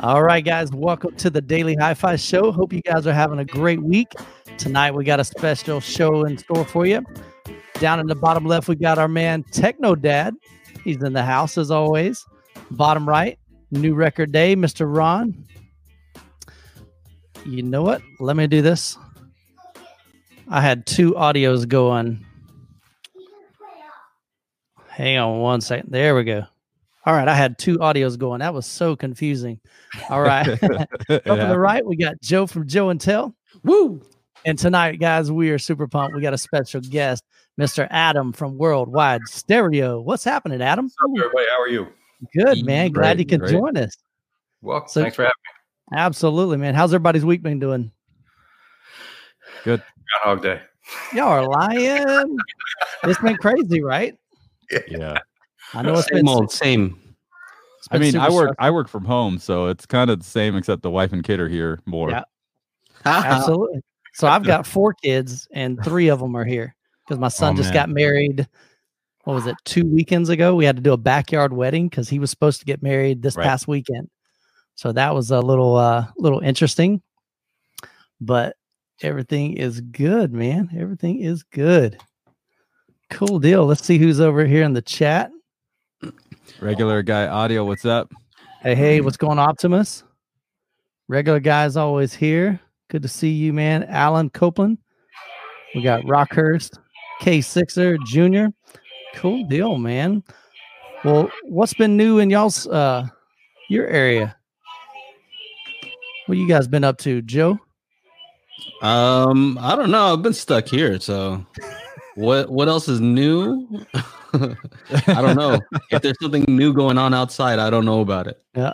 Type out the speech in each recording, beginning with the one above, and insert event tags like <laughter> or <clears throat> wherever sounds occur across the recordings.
All right, guys, welcome to the Daily Hi Fi Show. Hope you guys are having a great week. Tonight, we got a special show in store for you. Down in the bottom left, we got our man Techno Dad. He's in the house as always. Bottom right, new record day, Mr. Ron. You know what? Let me do this. I had two audios going. Hang on one second. There we go. All right, I had two audios going. That was so confusing. All right. <laughs> <laughs> Up to the right, we got Joe from Joe and Tell. Woo! And tonight, guys, we are super pumped. We got a special guest, Mr. Adam from Worldwide Stereo. What's happening, Adam? What's up, everybody? How are you? Good, man. Glad you could great. join us. Well, So- thanks for having me. Absolutely, man. How's everybody's week been doing? Good. Groundhog Day. Y'all are lying. it's been crazy, right? <laughs> Yeah. I know it's Same old, same. I mean, I work stressful. I work from home, so it's kind of the same except the wife and kid are here more. Yeah. <laughs> Absolutely. So I've got four kids, and three of them are here because my son Oh, just man. got married. What was it? Two weekends ago, we had to do a backyard wedding because he was supposed to get married this Right. past weekend. So that was a little, uh, little interesting. But everything is good, man. Everything is good. Cool deal. Let's see who's over here in the chat. Regular guy audio, what's up? Hey, hey, what's going on, Optimus? Regular guys always here. Good to see you, man. Alan Copeland. We got Rockhurst, K6er Jr. Cool deal, man. Well, what's been new in y'all's uh your area? What you guys been up to, Joe? Um, I don't know. I've been stuck here. So, <laughs> what what else is new? <laughs> <laughs> I don't know. if there's something new going on outside, I don't know about it. Yeah,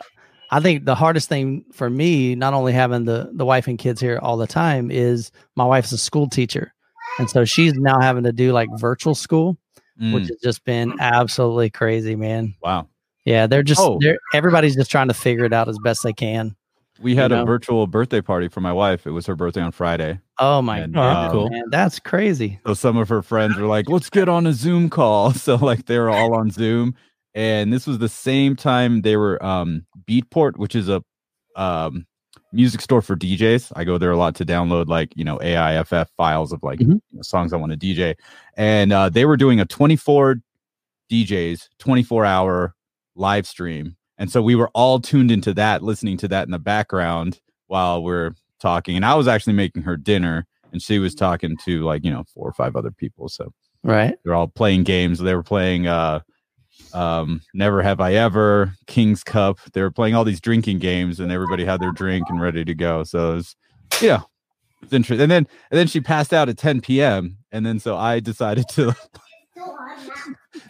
I think the hardest thing for me, not only having the the wife and kids here all the time, is my wife's a school teacher, and so she's now having to do like virtual school. Mm, which has just been absolutely crazy, man. wow. Yeah, they're just Oh. they're everybody's just trying to figure it out as best they can. We had know? a virtual birthday party for my wife. It was her birthday on Friday. Oh my And, god, um, man, that's crazy. So some of her friends were like, let's get on a Zoom call. <laughs> So like they were all on Zoom. And this was the same time they were um Beatport, which is a um music store for DJs. I go there a lot to download like, you know, AIFF files of like Mhm. you know, songs I want to DJ. And uh they were doing a 24 DJs, 24 hour live stream. And so we were all tuned into that, listening to that in the background while we're talking. And I was actually making her dinner and she was talking to like, you know, four or five other people. So Right? they're all playing games. They were playing uh um Never Have I Ever, King's Cup. They were playing all these drinking games and everybody had their drink and ready to go. So it was yeah. It's interesting. And then and then she passed out at 10 p.m. And then so I decided to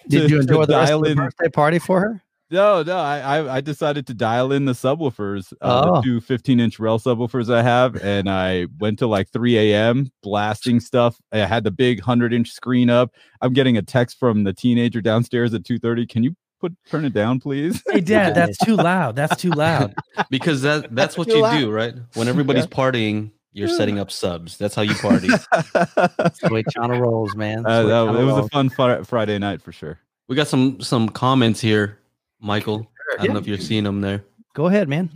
Did <laughs> to- you enjoy to the rest of dial the in- birthday party for her? No, no, I, I I decided to dial in the subwoofers, uh, Oh. the two 15 inch rail subwoofers I have, and I went to like 3 a.m. blasting stuff. I had the big 100 inch screen up. I'm getting a text from the teenager downstairs at 2:30. Can you put turn it down, please? Hey, <laughs> Dad, that's <laughs> too loud. That's too loud. Because that <laughs> that's what you loud. do, right? When everybody's partying, you're setting up subs. That's how you party. That's the way China rolls, man. Uh, that- it was a fun fri- Friday night for sure. we got some some comments here, Michael. <laughs> I don't Yeah. know if you're seeing them there. Go ahead, man.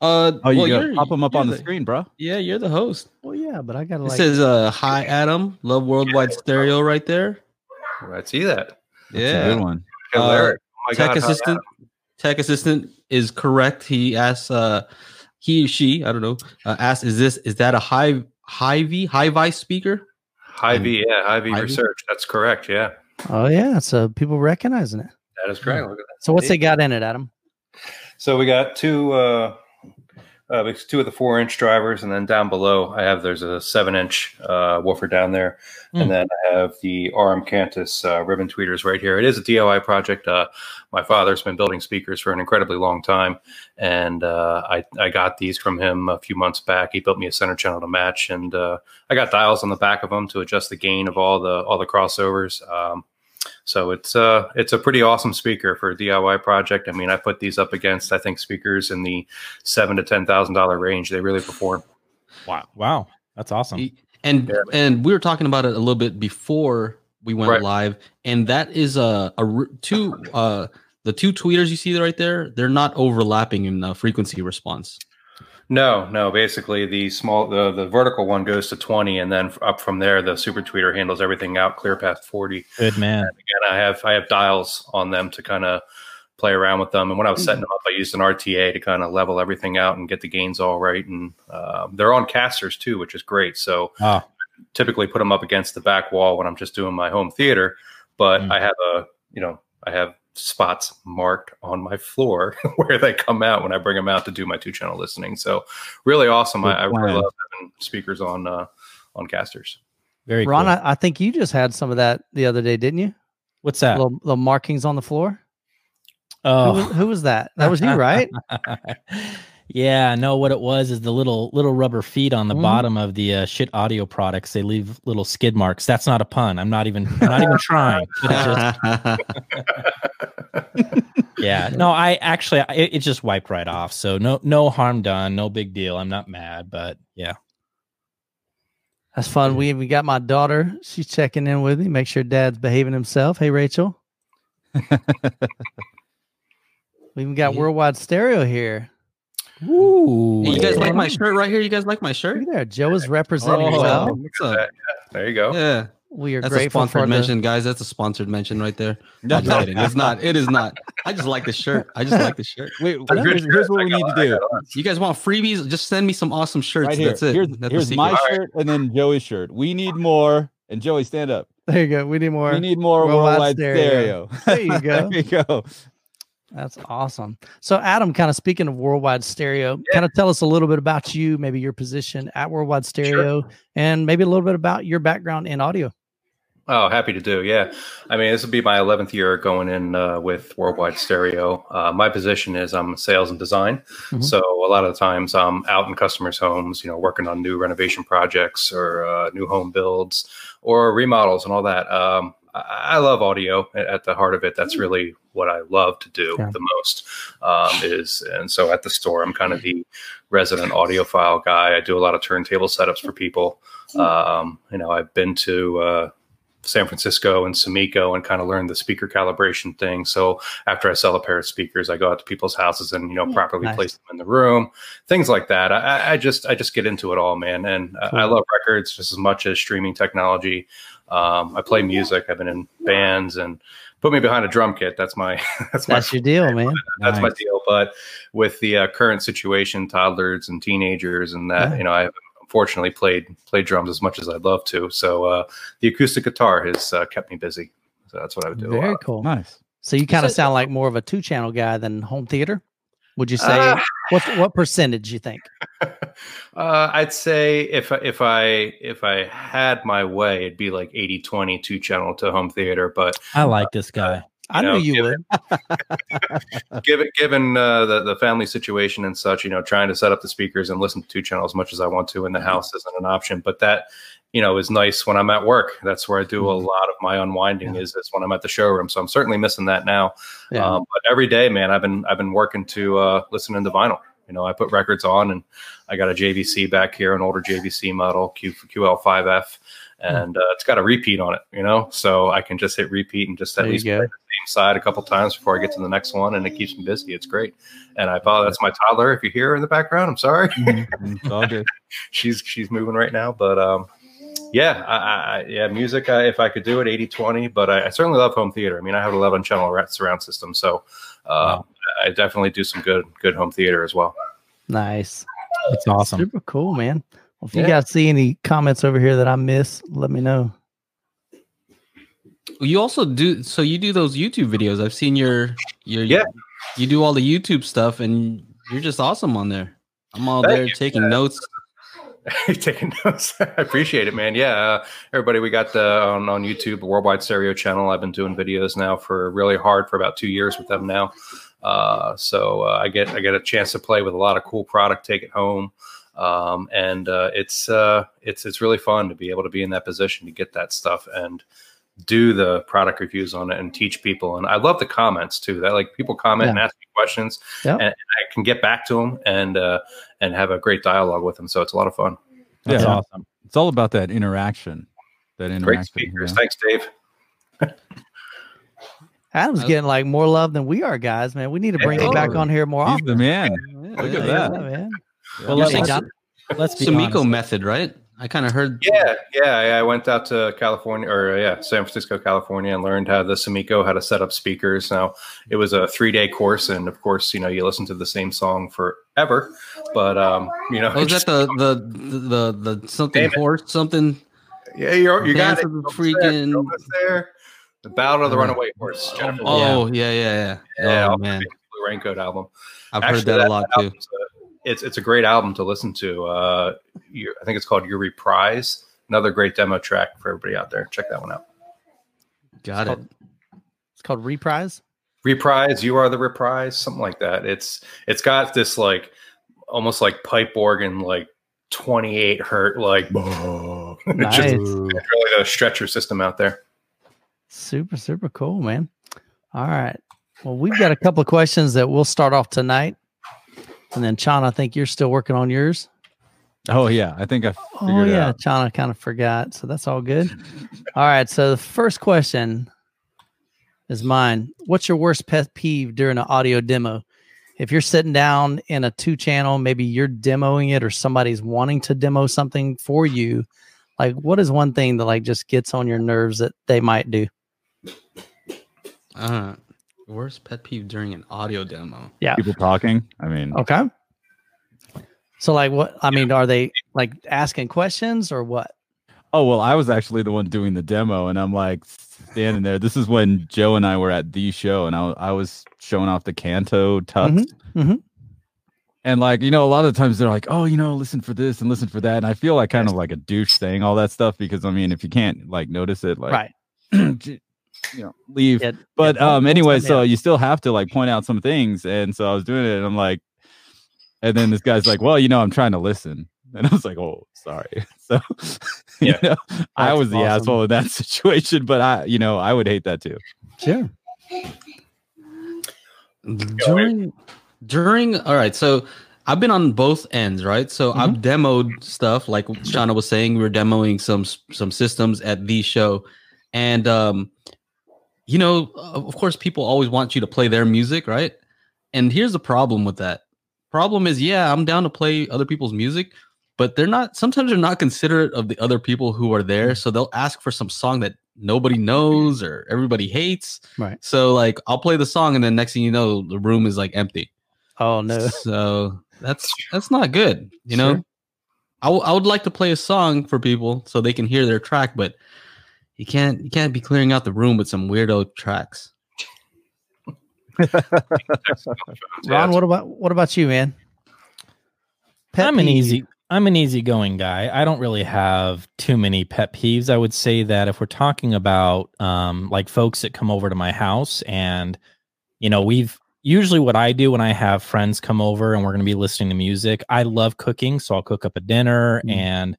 Uh, Oh, you well, got you're- pop them up on the, screen, bro. Yeah, you're the host. Well, yeah, but I gotta It like. says, "Uh, hi Adam, love worldwide stereo right there." I see that. That's Yeah, a good one. Uh, Oh my tech God, assistant tech assistant is correct he asks uh he or she i don't know uh, asked is this is that a high high v high vice speaker HiVi, yeah, HiVi HiVi? research. That's correct. Yeah, oh yeah, so people recognizing it. That is correct. Look at that. So what's they got in it, Adam? So we got two, uh, uh, it's two of the four inch drivers, and then down below I have there's a seven inch uh, woofer down there, Hmm. and then I have the Aurum Cantus uh, ribbon tweeters right here. It is a DIY project. Uh, my father's been building speakers for an incredibly long time, and uh, I I got these from him a few months back. He built me a center channel to match, and uh, I got dials on the back of them to adjust the gain of all the all the crossovers. Um, so it's uh it's a pretty awesome speaker for a DIY project. I mean, I put these up against I think speakers in the seven to ten thousand dollar range. They really perform. Wow. Wow. That's awesome. And Yeah. and we were talking about it a little bit before we went Right. live and that is a a two uh the two tweeters you see right there, they're not overlapping in the frequency response. No, no. Basically, the small, the, the vertical one goes to 20, and then up from there, the super tweeter handles everything out clear past 40. Good man. And again, I have I have dials on them to kind of play around with them. And when I was setting them up, I used an RTA to kind of level everything out and get the gains all right. And um, they're on casters too, which is great. So Oh, typically put them up against the back wall when I'm just doing my home theater. But Mm. I have a you know I have spots marked on my floor <laughs> where they come out when I bring them out to do my two channel listening. So really awesome. I, I really love having speakers on uh, on casters. very Ron, cool. I, I think you just had some of that the other day, didn't you? What's that? Little, little markings on the floor. Oh, was, who was that? <laughs> That was you, right? <laughs> yeah, no, what it was is the little little rubber feet on the Mhm. bottom of the uh, Schiit audio products. They leave little skid marks. That's not a pun. I'm not even I'm not even <laughs> trying. But it just, <laughs> yeah, no, I actually it, it just wiped right off. So no no harm done, no big deal. I'm not mad, but yeah. That's fun. We we got my daughter. She's checking in with me. Make sure Dad's behaving himself. Hey, Rachel. <laughs> we even got Yeah. worldwide stereo here. Ooh. Hey, you guys like my shirt right here? You guys like my shirt? at there. Joe is representing Oh, well. what's? There you go. Yeah, We are that's a sponsored for the, mention, guys. That's a sponsored mention right there. <laughs> I'm just kidding. It's not. It is not. I just like the shirt. I just like the shirt. <laughs> Wait, A here's, here's what I we got- need to do. You guys want freebies? Just send me some awesome shirts. Right here. That's it. Here's, That's here's my secret. shirt and then Joey's shirt. We need more. And Joey, stand up. There you go. We need more. We need more Worldwide worldwide, stereo. stereo. There you go. <laughs> there you go. That's awesome. So, Adam, kind of speaking of Worldwide Stereo, kind of tell us a little bit about you, maybe your position at Worldwide Stereo, and maybe a little bit about your background in audio. Oh, happy to do. Yeah. I mean, this will be my 11th year going in uh, with Worldwide Stereo. Uh, my position is I'm sales and design. Mhm. So a lot of the times I'm out in customers' homes, you know, working on new renovation projects or uh, new home builds or remodels and all that. Um, I, love audio at, at the heart of it. That's really what I love to do Yeah. the most um, is. And so at the store, I'm kind of the resident audiophile guy. I do a lot of turntable setups for people. Um, you know, I've been to, uh, San Francisco and Sumiko and kind of learn the speaker calibration thing. So after I sell a pair of speakers, I go out to people's houses and you know properly Nice. place them in the room, things like that. I- I, I just I just get into it all, man, and I- I love records just as much as streaming technology. Um, I play music. I've been in bands and put me behind a drum kit. That's my <laughs> that's my That's your deal, <laughs> man. that's my deal. But with the uh, current situation, toddlers and teenagers, and that Yeah. you know, I haven't unfortunately played played drums as much as I'd love to. So uh, the acoustic guitar has uh, kept me busy. So that's what I would do. Very cool. Nice. So you kind of sound like more of a two channel guy than home theater. Would you say? Uh, <laughs> what what percentage you think? <laughs> uh, I'd say if I- if I if I had my way, it'd be like 80 20 two channel to home theater. But I like this guy. I know, knew you give would. <laughs> given given uh, the the family situation and such, you know, trying to set up the speakers and listen to two channels as much as I want to in the house isn't an option. But that you know is nice when I'm at work. That's where I do a Mhm. lot of my unwinding Yeah. is is when I'm at the showroom. So I'm certainly missing that now. Yeah. Um, but every day, man, I've been I've been working to uh, listen to vinyl. You know, I put records on, and I got a JVC back here, an older JVC model Q QL5F, Hmm. and uh, it's got a repeat on it. You know, so I can just hit repeat and just at There least play the same side a couple times before I get to the next one, and it keeps me busy. It's great. And I apologize. That's my toddler. If you hear her in the background, I'm sorry. <laughs> It's all <laughs> she's she's moving right now, but um, yeah, I, I, I- yeah, music. I, if I could do it 80-20, but I, I certainly love home theater. I mean, I have an 11 channel ra- surround system, so uh, Wow. I definitely do some good good home theater as well. Nice. that's awesome. Super cool, man. Well, if you Yeah. guys see any comments over here that I miss, let me know. You also do so you do those YouTube videos. I've seen your your Yeah. You do all the YouTube stuff, and you're just awesome on there. I'm all Thank there you. taking notes. <laughs> Taking notes. <laughs> I appreciate it, man. Yeah, uh, everybody, we got the on, on YouTube Worldwide Stereo channel. I've been doing videos now for really hard for about two years with them now. Uh, so uh, I get I get a chance to play with a lot of cool product, take it home, um, and uh, it's uh, it's it's really fun to be able to be in that position to get that stuff and do the product reviews on it and teach people. And I love the comments too. That like people comment and ask me questions, Yep. and, and I can get back to them and uh, and have a great dialogue with them. So it's a lot of fun. That's Yeah. awesome. It's all about that interaction. That interaction. Great interaction. speakers. yeah. Thanks, Dave. <laughs> Adam's Uh, getting like more love than we are, guys. Man, we need to bring him back on here more He's often. the man. Yeah, Look at yeah. that. Yeah, man. Well, You're let's, saying got- let's be Sumiko honest. method, right? I kind of heard. Yeah, yeah, I I went out to California or uh, yeah, San Francisco, California, and learned how the Sumiko how to set up speakers. Now it was a three day course, and of course, you know, you listen to the same song forever. But um, you know, Oh, is just- that the the the the, the something horse something? yeah, you're, you got Dance it. the there, freaking- almost there. The Ballad of the Runaway Horse. Jennifer Oh yeah, yeah, yeah. Yeah, oh man, Blue Raincoat album. I've Actually, heard that, a lot too. Album's a- it's it's a great album to listen to. Uh, you, I think it's called Your Reprise. Another great demo track for everybody out there. Check that one out. Got it. It's called Reprise. reprise you are the reprise something like that it's it's got this like almost like pipe organ like 28 hertz like <laughs> Nice. just really a stretcher system out there Super, super cool, man. All right. Well, we've got a couple of questions that we'll start off tonight. And then, Chana, I think you're still working on yours. Oh yeah, I think I Oh, figured it yeah. out. Chana kind of forgot. So that's all good. all right. So the first question is mine. What's your worst pet peeve during an audio demo? If you're sitting down in a two channel, maybe you're demoing it or somebody's wanting to demo something for you. Like, what is one thing that like just gets on your nerves that they might do? Uh, worst pet peeve during an audio demo. Yeah. People talking. I mean, Okay. So like what I mean, are they like asking questions or what? oh well, I was actually the one doing the demo, and I'm like standing there. This is when Joe and I were at the show, and I I was showing off the Kanto TUKs. mhm. And like, you know, a lot of times they're like, oh, you know, listen for this and listen for that. And I feel like kind of like a douche saying all that stuff because I mean, if you can't like notice it, like, right. <clears throat> j- you know, leave. Yeah, but yeah, um anyway tell me so you still have to like point out some things and so i was doing it and i'm like and then this guy's like well you know i'm trying to listen. <laughs> And i was like oh sorry. <laughs> So <laughs> you Yeah. know, i That's was the awesome. asshole in that situation but i you know i would hate that too. Yeah During during all right, so I've been on both ends, right? So I've demoed stuff like Shauna was saying, we were demoing some some systems at the show, and um, you know, of course, people always want you to play their music, right? And here's the problem with that. Problem is, yeah, I'm down to play other people's music, but they're not. Sometimes they're not considerate of the other people who are there, so they'll ask for some song that nobody knows or everybody hates. Right. So like, I'll play the song, and then next thing you know, the room is like empty. Oh no. So that's that's not good. You know, Sure. I, w- I would like to play a song for people so they can hear their track, but you can't you can't be clearing out the room with some weirdo tracks. <laughs> Ron, what about what about you, man? Pet I'm an peeve. easy I'm an easygoing guy. I don't really have too many pet peeves. I would say that if we're talking about um like folks that come over to my house and you know, we've usually what I do when I have friends come over and we're going to be listening to music, I love cooking, so I'll cook up a dinner Mm. and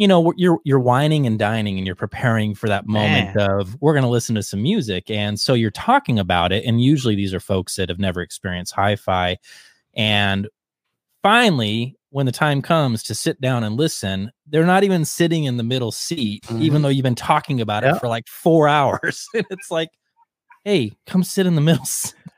you know, you're you're wining and dining and you're preparing for that moment of we're going to listen to some music and so you're talking about it and usually these are folks that have never experienced hi-fi and finally when the time comes to sit down and listen they're not even sitting in the middle seat even Mhm. though you've been talking about Yeah. it for like 4 <laughs> hours and it's like hey come sit in the middle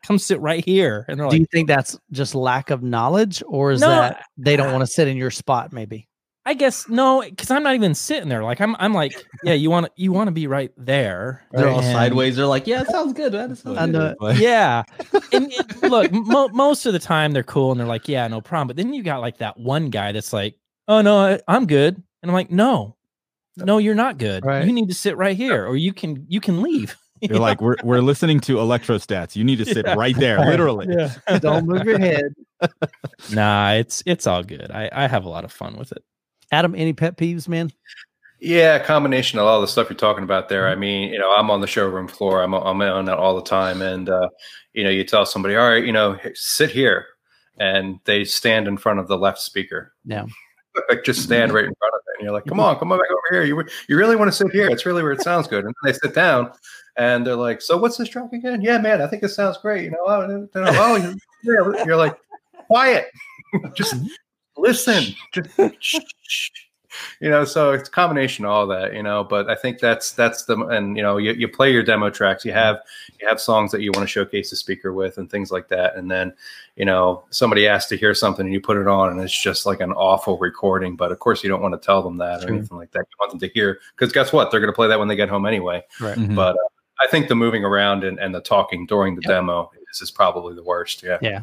come sit right here and they're Do like you think that's just lack of knowledge or is No, that they don't want to sit in your spot maybe? I guess no cuz I'm not even sitting there like I'm I'm like yeah you want to you want to be right there They're all And- sideways. They're like, yeah, it sounds good. Man. It sounds I good." know. Like, yeah. <laughs> And it, look, mo- most of the time they're cool and they're like, yeah, no problem. But then you got like that one guy that's like, oh no, I, I'm good, and I'm like, no, no, you're not good. Right. You need to sit right here, or you can you can leave. <laughs> You you're like we're, we're listening to electrostats you need to sit Yeah. right there literally yeah. Don't move your head. <laughs> nah, it's it's all good. I I have a lot of fun with it. Adam, any pet peeves, man? Yeah, a combination of all the stuff you're talking about there. I mm-hmm. mean, you know, I'm on the showroom floor. I'm I'm on that all the time, and uh, you know, you tell somebody, all right, you know, sit here, and they stand in front of the left speaker. Yeah. like just mm-hmm. stand right in front of it, and you're like, come mm-hmm. on, come on back over here. You you really want to sit here? It's really where it sounds good. And then they sit down, and they're like, so what's this track again? Yeah, man, I think it sounds great. You know, oh, <laughs> oh you're, you're like quiet, <laughs> just listen, <laughs> just. shh, shh. you know, so it's a combination of all that, you know. But I think that's that's the and you know you, you play your demo tracks. You have you have songs that you want to showcase the speaker with and things like that. And then you know somebody asks to hear something and you put it on and it's just like an awful recording. But of course you don't want to tell them that or Sure. anything like that. You want them to hear because guess what? They're going to play that when they get home anyway. Right. Mhm. But uh, I think the moving around and, and the talking during the Yep. demo is, is probably the worst. Yeah. Yeah.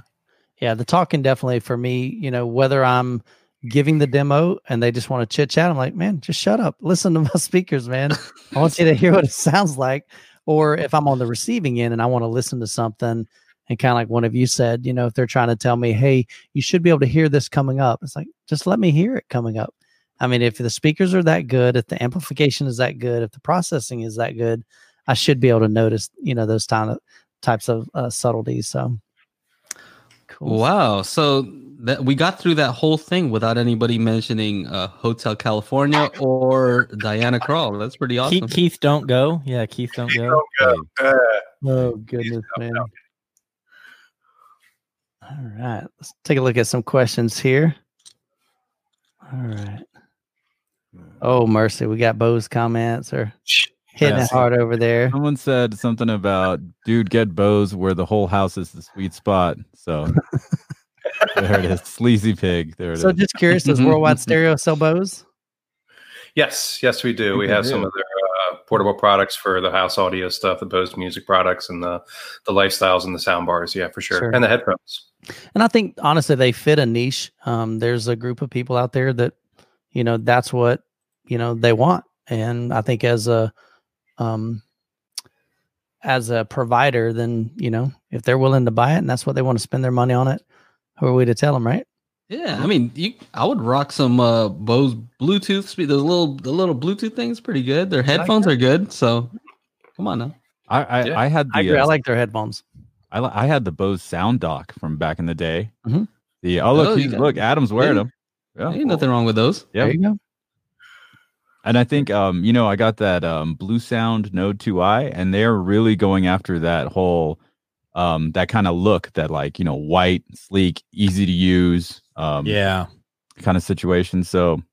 Yeah. The talking definitely for me, you know, whether I'm giving the demo and they just want to chit chat, I'm like, man, just shut up. Listen to my <laughs> speakers, man. I want you to hear what it <laughs> sounds like. Or if I'm on the receiving end and I want to listen to something, and kind of like one of you said, you know, if they're trying to tell me, hey, you should be able to hear this coming up, it's like, just let me hear it coming up. I mean, if the speakers are that good, if the amplification is that good, if the processing is that good, I should be able to notice, you know, those kind of types of uh, subtleties. So, cool. Wow. So that we got through that whole thing without anybody mentioning uh, Hotel California or Diana Krall. That's pretty awesome. Keith, Keith, don't go. Yeah, Keith, don't go. Uh, Oh goodness, man. All right, let's take a look at some questions here. All right. Oh mercy, we got Bose comments or hitting Yes. it hard over there. Someone said something about dude get Bose where the whole house is the sweet spot. So <laughs> there it is. Sleazy pig. There it is. So just curious, does Worldwide Stereo sell Bose? Yes, yes, we do. think We they have some do. of their uh, portable products for the house audio stuff, the Bose music products, and the the lifestyles and the sound bars. Yeah, for sure, Sure. and the headphones. And I think honestly, they fit a niche. Um, there's a group of people out there that, you know, that's what you know they want. And I think as a, um, as a provider, then you know if they're willing to buy it and that's what they want to spend their money on it, who are we to tell them, right? yeah, I mean, you, I would rock some uh, Bose Bluetooth. Spe- those little the little Bluetooth things, pretty good. Their headphones are good. So come on now. I I, Yeah. I had the I agree. I uh, like their headphones. I, I had the Bose Sound Dock from back in the day. Mhm. The oh look Oh, you he's- got- look Adam's wearing Yeah. them. Yeah, Ain't nothing wrong with those. Yeah. There you go. And I think um you know I got that um Bluesound Node 2i and they're really going after that whole um that kind of look that like you know white sleek easy to use um Yeah. kind of situation. So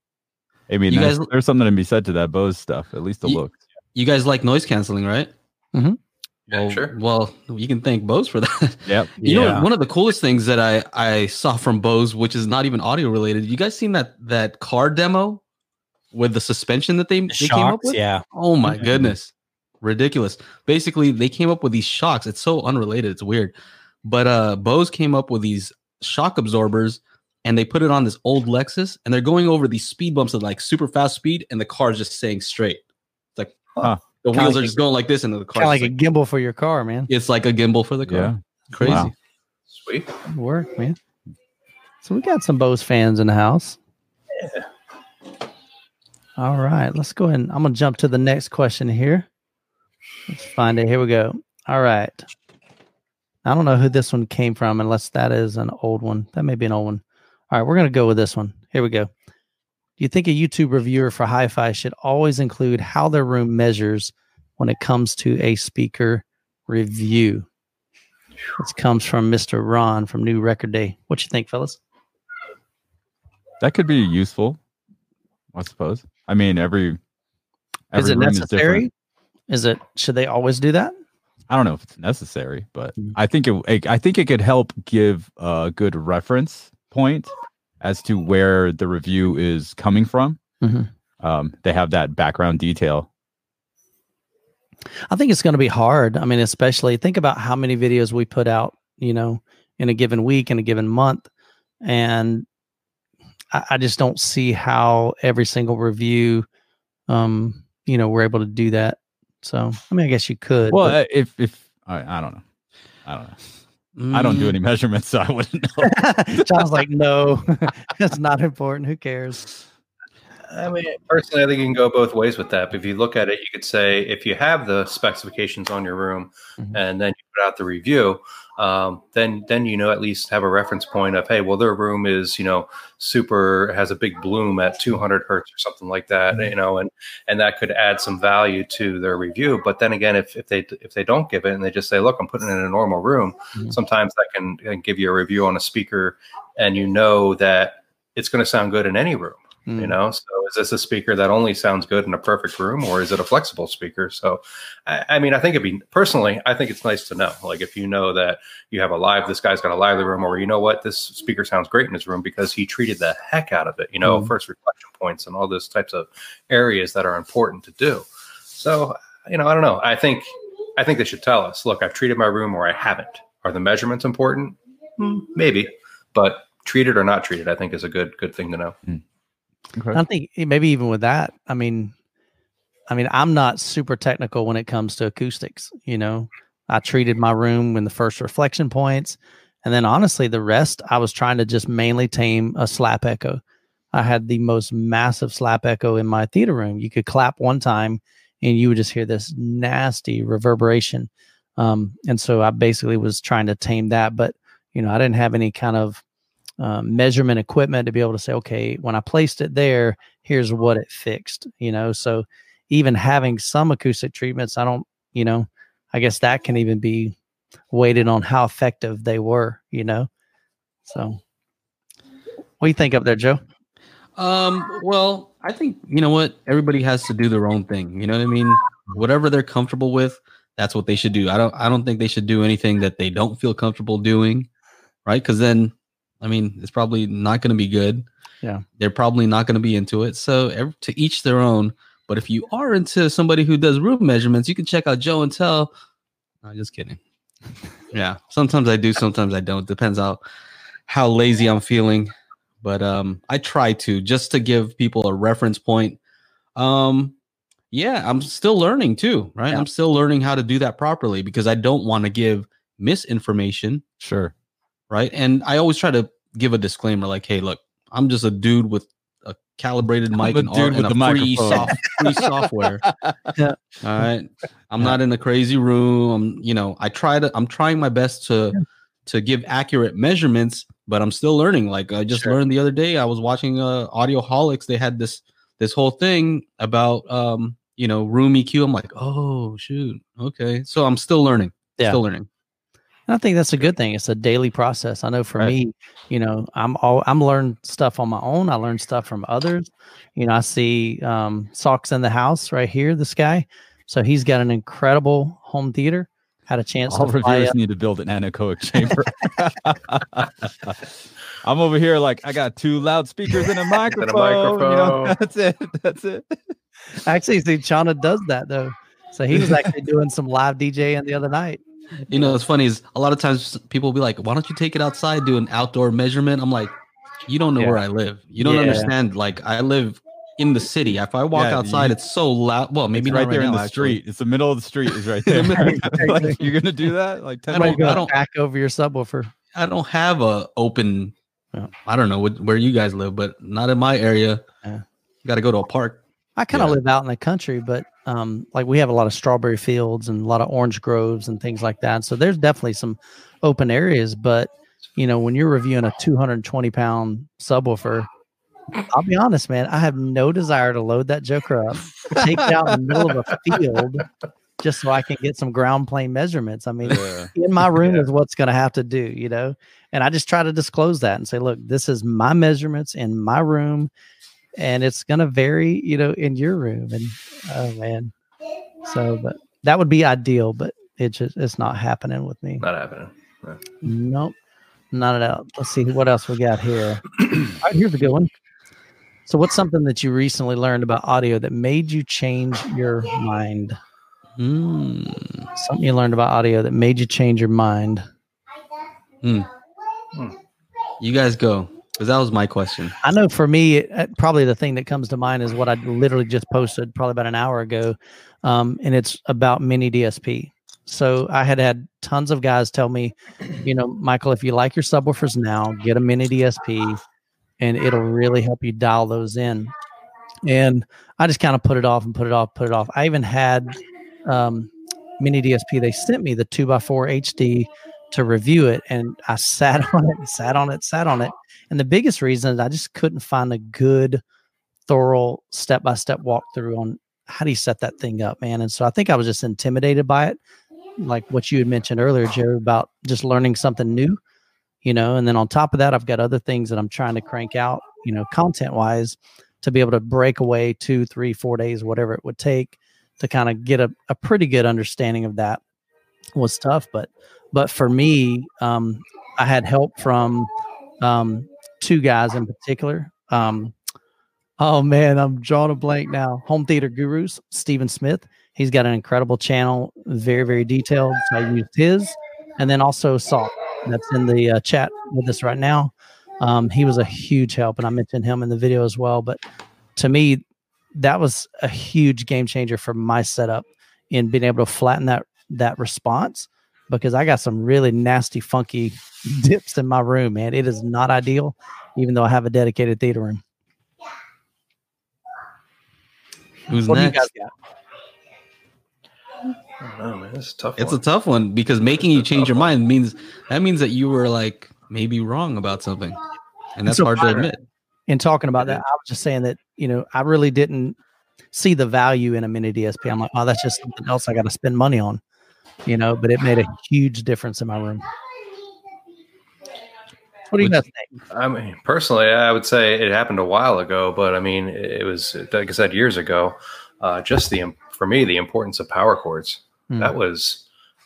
I mean You there's, guys- there's something to be said to that Bose stuff at least the You- look. You guys like noise canceling, right? Mm-hmm. Yeah, Well, sure. well, you can thank Bose for <laughs> that. Yep. You Yeah. know, one of the coolest things that I I saw from Bose, which is not even audio related. You guys seen that that car demo with the suspension that they, they came up with? Yeah. Oh my Mhm. goodness, ridiculous! Basically, they came up with these shocks. It's so unrelated. It's weird, but uh, Bose came up with these shock absorbers, and they put it on this old Lexus, and they're going over these speed bumps at like super fast speed, and the car's just staying straight. It's like Huh. the Kinda wheels like are a- just going like this, and the car Kind of like a gimbal for your car, man. it's like a gimbal for the car. Yeah. Crazy. Wow. Sweet. Good work, man. So we got some Bose fans in the house. All right, let's go ahead. And, I'm gonna jump to the next question here. Let's find it. Here we go. All right. I don't know who this one came from, unless that is an old one. That may be an old one. All right, we're gonna go with this one. Here we go. Do you think a YouTube reviewer for hi-fi should always include how their room measures when it comes to a speaker review? This comes from Mr. Ron from New Record Day. What you think, fellas? That could be useful, I suppose. I mean, every, Is it room is necessary? different. Is it should they always do that? I don't know if it's necessary, but Mm. I think it. I think it could help give a good reference point as to where the review is coming from. Mhm. Um, they have that background detail. I think it's going to be hard. I mean, especially think about how many videos we put out, you know, in a given week, in a given month. And I, I just don't see how every single review, um, you know, we're able to do that. So, I mean, I guess you could. Well, but- uh, if if I, I don't know, I don't know. I don't Mm. do any <laughs> measurements, so I wouldn't <laughs> know. John's like, no, <laughs> it's not important. Who cares? I mean, personally, I think you can go both ways with that. But If you look at it, you could say if you have the specifications on your room Mhm. and then you put out the review, um, then then you know at least have a reference point of hey, well, their room is you know super has a big bloom at 200 hertz or something like that, Mhm. you know, and and that could add some value to their review. But then again, if if they if they don't give it and they just say, look, I'm putting it in a normal room, Mhm. sometimes that can, can give you a review on a speaker, and you know that it's going to sound good in any room You Mm. know, so is this a speaker that only sounds good in a perfect room, or is it a flexible speaker? So, I, I mean, I think it'd be personally, I think it's nice to know. Like, if you know that you have a live, this guy's got a lively room, or you know what, this speaker sounds great in his room because he treated the heck out of it. You know, Mhm. first reflection points and all those types of areas that are important to do. So, you know, I don't know. I think, I think they should tell us. Look, I've treated my room, or I haven't. Are the measurements important? Hmm, maybe, but treated or not treated, I think is a good good thing to know. I think maybe even with that, I mean, I mean, I'm not super technical when it comes to acoustics. You know, I treated my room when the first reflection points, and then honestly, the rest I was trying to just mainly tame a slap echo. I had the most massive slap echo in my theater room. You could clap one time, and you would just hear this nasty reverberation. Um, and so I basically was trying to tame that, but you know, I didn't have any kind of um, measurement equipment to be able to say, okay, when I placed it there, here's what it fixed, you know. So even having some acoustic treatments, I don't, you know, I guess that can even be weighted on how effective they were, you know. So what do you think up there, Joe? Um, well, I think you know what everybody has to do their own thing. You know what I mean? Whatever they're comfortable with, that's what they should do. I don't I don't think they should do anything that they don't feel comfortable doing, right? Because then, I mean, it's probably not going to be good. Yeah. they're probably not going to be into it. So ev to each their own. But if you are into somebody who does room measurements, you can check out Joe and Tell. I'm just kidding. <laughs> Yeah, sometimes I do, sometimes I don't. Depends how how lazy I'm feeling but um i try to just to give people a reference point um yeah i'm still learning too right Yeah. i'm still learning how to do that properly because i don't want to give misinformation Sure. Right? And i always try to give a disclaimer like hey look i'm just a dude with a calibrated I'm mic a and, all, dude and with a the free, soft, free software <laughs> Yeah. all right? I'm not in a crazy room. I'm you know i try to i'm trying my best to to give accurate measurements but i'm still learning. Like i just Sure. learned the other day i was watching uh audioholics. They had this this whole thing about um you know room eq i'm like oh shoot. Okay. So i'm still learning Yeah. still learning And I think that's a good thing. It's a daily process. I know for Right. me, you know, I'm all I'm learning stuff on my own. I learn stuff from others. You know, I see um Socks in the house right here, this guy. So he's got an incredible home theater. Had a chance All to reviewers need to build an anechoic <laughs> chamber. I'm over here like I got two loudspeakers and a <laughs> microphone. You know, microphone. <laughs> that's it. That's it. Actually, see, Chana does that though. So he was actually doing some live DJing the other night. You know it's funny is a lot of times people will be like why don't you take it outside do an outdoor measurement i'm like you don't know Yeah. where i live you don't Yeah. understand like i live in the city if i walk Yeah, outside you- it's so loud well maybe It's not right there in the actually. street. It's the middle of the street. Is right <laughs> there. <laughs> like, you're gonna do that? Like I ten don't- Somebody go I don't- back over your subwoofer. I don't have a open. Yeah. I don't know what, where you guys live, but not in my area. Yeah. You got to go to a park. I kind of Yeah. live out in the country, but um, like we have a lot of strawberry fields and a lot of orange groves and things like that. So there's definitely some open areas. But you know, when you're reviewing a 220 pound subwoofer, I'll be honest, man, I have no desire to load that joker up, take it out in the middle of a field, just so I can get some ground plane measurements. I mean, Yeah. in my room Yeah. is what's going to have to do, you know. And I just try to disclose that and say, look, this is my measurements in my room, and it's going to vary, you know, in your room. And oh man, so but that would be ideal, but it just it's not happening with me. Not happening. Nope, not at all. Let's see what else we got here. all right, here's a good one. So, what's something that you recently learned about audio that made you change your mind? Hmm. Something you learned about audio that made you change your mind. You guys go because that was my question. I know for me, it, uh, probably the thing that comes to mind is what I literally just posted probably about an hour ago. Um, and it's about miniDSP. So I had had tons of guys tell me, you know, Michael, if you like your subwoofers now, get a miniDSP and it'll really help you dial those in. And I just kind of put it off and put it off, put it off. I even had um, miniDSP. They sent me the two by four HD to review it, and I sat <laughs> on it, sat on it, sat on it. And the biggest reason is I just couldn't find a good, thorough step by step walkthrough on how do you set that thing up, man. And so I think I was just intimidated by it, like what you had mentioned earlier, Jerry, about just learning something new, you know. And then on top of that, I've got other things that I'm trying to crank out, you know, content wise. to be able to break away two, three, four days, whatever it would take to kind of get a, a pretty good understanding of that was tough. But but for me, um, I had help from um, two guys in particular. Um, oh man, I'm drawing a blank now. Home Theater Gurus, Stephen Smith. He's got an incredible channel, very very detailed. So I used his, and then also Salt that's in the uh, chat with us right now. Um, he was a huge help, and I mentioned him in the video as well. But to me, that was a huge game changer for my setup in being able to flatten that that response because I got some really nasty, funky dips in my room, man. It is not ideal, even though I have a dedicated theater room. Who's What do you next? guys got? I know, man. This is a tough. It's one. a tough one because making you change your mind means that means that you were like maybe wrong about something, and that's So hard to admit. in talking about that, I was just saying that you know I really didn't see the value in a miniDSP. I'm like, oh, that's just something else I got to spend money on, you know. But it made a huge difference in my room. What do you Would- guys think? I mean, personally, I would say it happened a while ago, but I mean, it was like I said years ago. Uh, just the for me, the importance of power cords. Hmm. That was,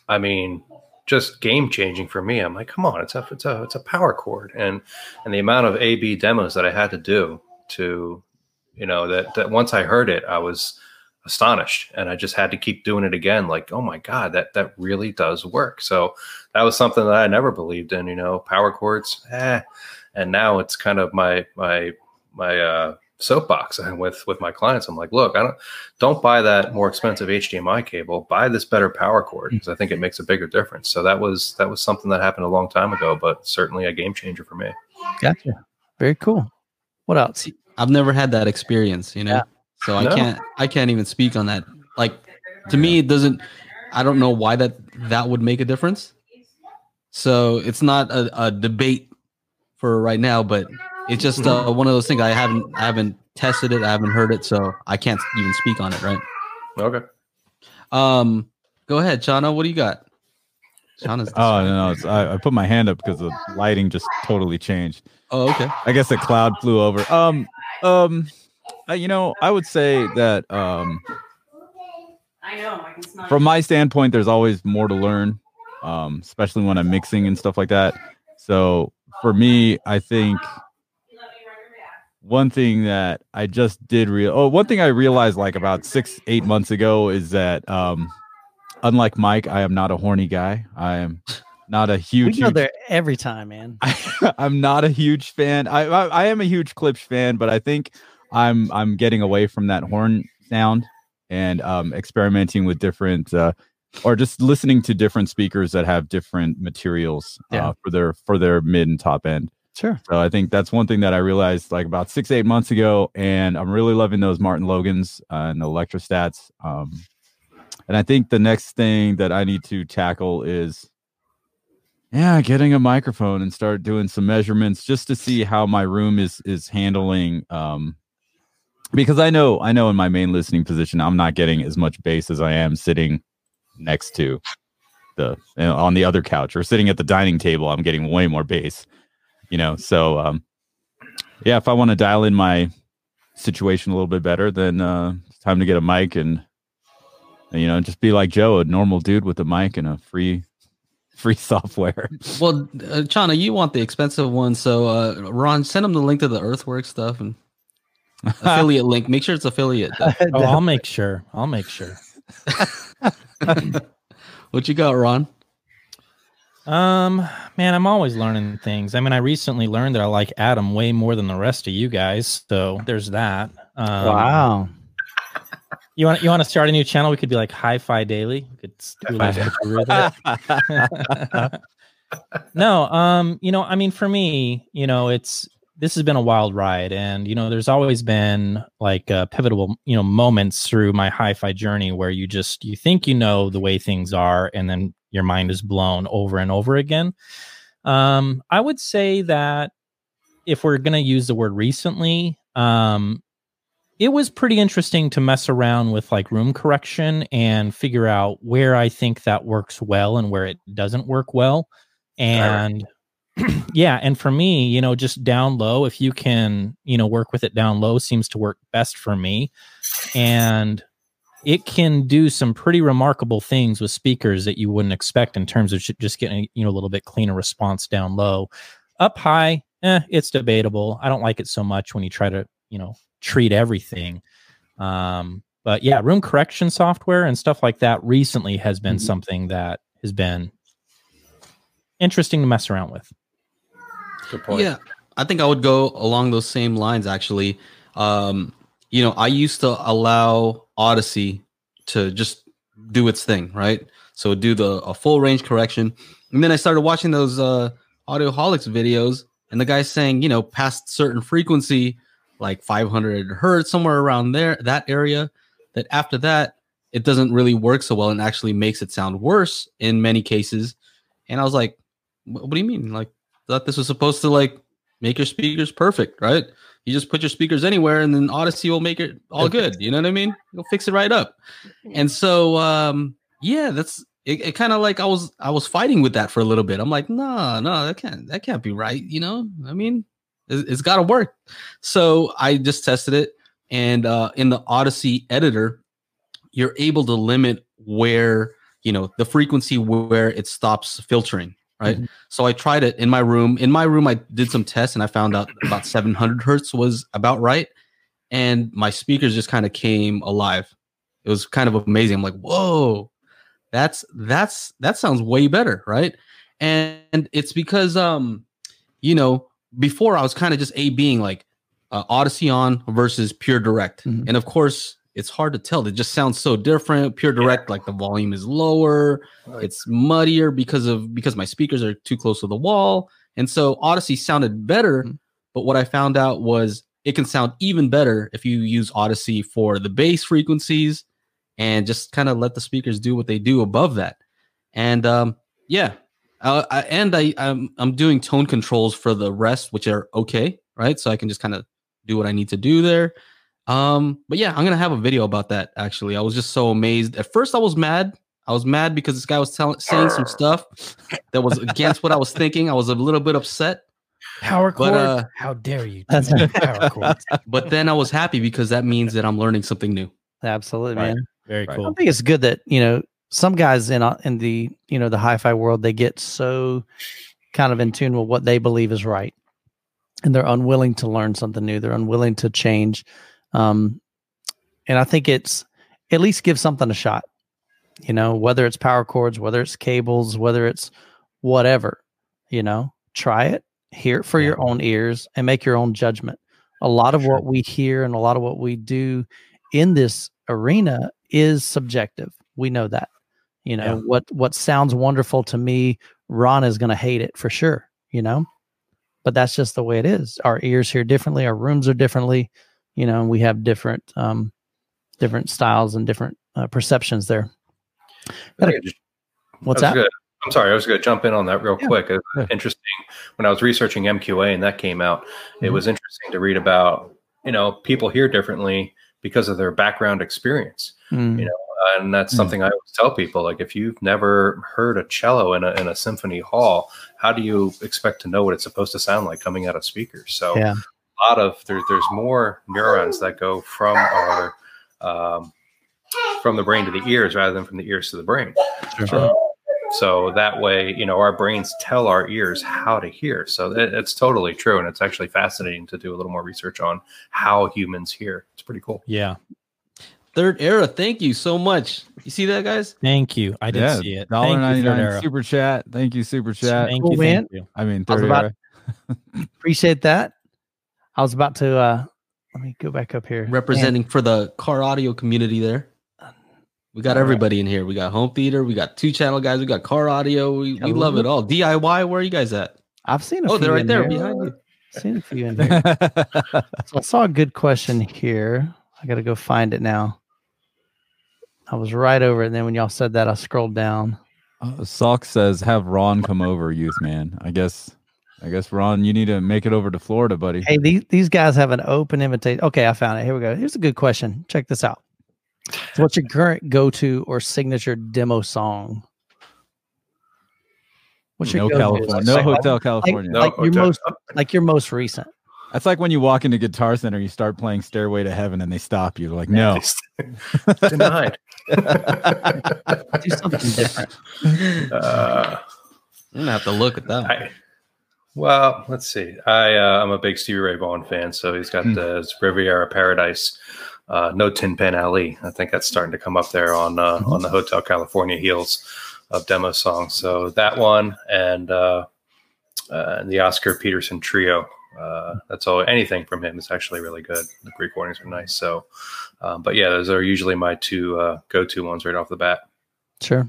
I mean, just game changing for me. I'm like, come on, it's a it's a it's a power cord, and and the amount of A B demos that I had to do to, you know, that that once I heard it, I was astonished, and I just had to keep doing it again. Like, oh my god, that that really does work. So that was something that I never believed in. You know, power cords, eh. And now it's kind of my my my uh, soapbox and <laughs> with with my clients. I'm like, look, I don't don't buy that more expensive HDMI cable. Buy this better power cord because I think it makes a bigger difference. So that was that was something that happened a long time ago, but certainly a game changer for me. Gotcha. Very cool. What else? I've never had that experience, you know. Yeah. So I No. can't I can't even speak on that. Like to me it doesn't I don't know why that that would make a difference. So it's not a, a debate for right now, but it's just uh, one of those things I haven't I haven't tested it, I haven't heard it, so I can't even speak on it, right? Okay. Um go ahead, Chana, what do you got? Chana's Oh no, no it's, I, I put my hand up because the lighting just totally changed. Oh, okay. I guess a cloud flew over. Um, um, uh, you know, I would say that um, I know. I can smell from my standpoint, there's always more to learn, um, especially when I'm mixing and stuff like that. So for me, I think one thing that I just did real oh one thing I realized like about six eight months ago is that um, unlike Mike, I am not a horny guy. I am not a We huge. go huge there every time, man. I, <laughs> I'm not a huge fan. I, I I am a huge Klipsch fan, but I think I'm I'm getting away from that horn sound and um, experimenting with different uh, or just listening to different speakers that have different materials Yeah. uh, for their for their mid and top end. Sure. So I think that's one thing that I realized like about six eight months ago, and I'm really loving those Martin Logans uh, and the Electrostats. Um, and I think the next thing that I need to tackle is yeah, getting a microphone and start doing some measurements just to see how my room is is handling um because I know I know in my main listening position I'm not getting as much bass as I am sitting next to the you know, on the other couch or sitting at the dining table I'm getting way more bass you know? So um yeah if I want to dial in my situation a little bit better then uh it's time to get a mic and you know just be like Joe a normal dude with a mic and a free free <laughs> software. Well, uh, Chana, you want the expensive one, so uh, Ron, send him the link to the Earthwork stuff and <laughs> affiliate link. Make sure it's affiliate. <laughs> Oh, I'll make sure. I'll make sure. <laughs> what you got, Ron? Um, man, I'm always learning things. I mean, I recently learned that I like Adam way more than the rest of you guys. So there's that. Um, wow. You want you want to start a new channel? We could be like Hi-Fi Daily. We could do a little switcheroo no, um, you know, I mean, for me, you know, it's this has been a wild ride, and you know, there's always been like uh, pivotal, you know, moments through my hi-fi journey where you just you think you know the way things are, and then your mind is blown over and over again. Um, I would say that if we're gonna use the word recently, um, it was pretty interesting to mess around with like room correction and figure out where I think that works well and where it doesn't work well. And <clears throat> yeah, and for me, you know, just down low, if you can, you know, work with it down low seems to work best for me. And it can do some pretty remarkable things with speakers that you wouldn't expect in terms of just getting, you know, a little bit cleaner response down low. Up high, eh, it's debatable. I don't like it so much when you try to, you know, treat everything. Um, but yeah, room correction software and stuff like that recently has been Mhm. something that has been interesting to mess around with. Good point. Yeah, I think I would go along those same lines. Actually, um, you know, I used to allow Audyssey to just do its thing, right? So do the a full range correction, and then I started watching those uh, Audioholics videos, and the guy's saying, you know, past certain frequency, like 500 hertz, somewhere around there, that area, that after that it doesn't really work so well and actually makes it sound worse in many cases. And I was like, what do you mean? Like thought this was supposed to like make your speakers perfect, right? You just put your speakers anywhere and then Audyssey will make it all good. You know what I mean? You'll fix it right up. And so um yeah, that's it, it kind of like I was I was fighting with that for a little bit. I'm like, no, no, that can't that can't be right, you know? I mean, it, it's gotta work. So I just tested it and uh in the Audyssey editor, you're able to limit where you know the frequency where it stops filtering right? So i tried it in my room. In my room i did some tests and i found out about 700 hertz was about right. And my speakers just kind of came alive. It was kind of amazing. I'm like whoa that's that's that sounds way better right? And, and it's because um you know before i was kind of just a being like uh, Audyssey on versus pure direct. Mhm. and of course it's hard to tell. It just sounds so different. Pure direct like the volume is lower. Right. it's muddier because of because my speakers are too close to the wall. And so Audyssey sounded better Mhm. but what i found out was it can sound even better if you use Audyssey for the bass frequencies and just kind of let the speakers do what they do above that. And um yeah uh, I, and i I'm, I'm doing tone controls for the rest which are okay right? So i can just kind of do what i need to do there um but yeah i'm gonna have a video about that actually i was just so amazed at first i was mad I was mad because this guy was telling saying some stuff that was against what I was thinking. I was a little bit upset, Power But, uh, How dare you? That's- power <laughs> chords. but then I was happy because that means that I'm learning something new. Absolutely, Right. man. Very Right. I think it's good that you know some guys in uh, in the you know the hi-fi world they get so kind of in tune with what they believe is right, and they're unwilling to learn something new. They're unwilling to change, um, and I think it's at least give something a shot. You know, whether it's power cords, whether it's cables, whether it's whatever, you know, try it, hear it for your own ears, and make your own judgment. A lot of what we hear and a lot of what we do in this arena is subjective. We know that. You know, Yeah. what what sounds wonderful to me, Ron is going to hate it for sure, you know? But that's just the way it is. Our ears hear differently, our rooms are differently, you know, and we have different um different styles and different uh, perceptions there. Just- What's that? gonna- I'm sorry, I was going to jump in on that real Yeah. quick. It Yeah. interesting when I was researching MQA and that came out. It Mhm. was interesting to read about, you know, people hear differently because of their background experience. Mm, you know, and that's Mm. something I always tell people. Like, if you've never heard a cello in a in a symphony hall, how do you expect to know what it's supposed to sound like coming out of speakers? So, Yeah. A lot of there's there's more neurons that go from our um, from the brain to the ears rather than from the ears to the brain. Sure. Um, so that way, you know, our brains tell our ears how to hear. So it, it's totally true, and it's actually fascinating to do a little more research on how humans hear. It's pretty cool. Yeah. Third era, thank you so much. You see that, guys? Thank you. I did yeah, see it. dollar Thank you, Third Era. super chat. Thank you, super chat. Thank Cool, you, man. thank you. I mean, I was third about- era. <laughs> Appreciate that. I was about to uh let me go back up here. Representing for the car audio community there. We got All right. everybody in here. We got home theater. We got two channel guys. We got car audio. We, we love it all. DIY. Where are you guys at? I've seen a few. Oh, they're right in there here. behind you. Seen a few in here. <laughs> So I saw a good question here. I got to go find it now. I was right over it. And then when y'all said that, I scrolled down. Uh, Salk says, "Have Ron come over, Youthman." I guess, I guess Ron, you need to make it over to Florida, buddy. Hey, these, these guys have an open invitation. Okay, I found it. Here we go. Here's a good question. Check this out. So what's your current go to or signature demo song? What's your no go-to? California, no Like- Hotel Like, California. No, like your okay. most like your most recent. That's like when you walk into Guitar Center, you start playing Stairway to Heaven, and they stop you. They're like, no. <laughs> denied. <laughs> Do something different. Uh, I'm gonna have to look at that. I, well, let's see. I uh, I'm a big Stevie Ray Vaughan fan, so he's got Hmm. the Riviera Paradise. Uh, no Tin Pan Alley. I think that's starting to come up there on uh, Mm-hmm. on the Hotel California heels of demo songs. So that one and uh, uh, the Oscar Peterson trio. Uh, that's all. Anything from him is actually really good. The recordings are nice. So, um, but yeah, those are usually my two uh, go-to ones right off the bat. Sure.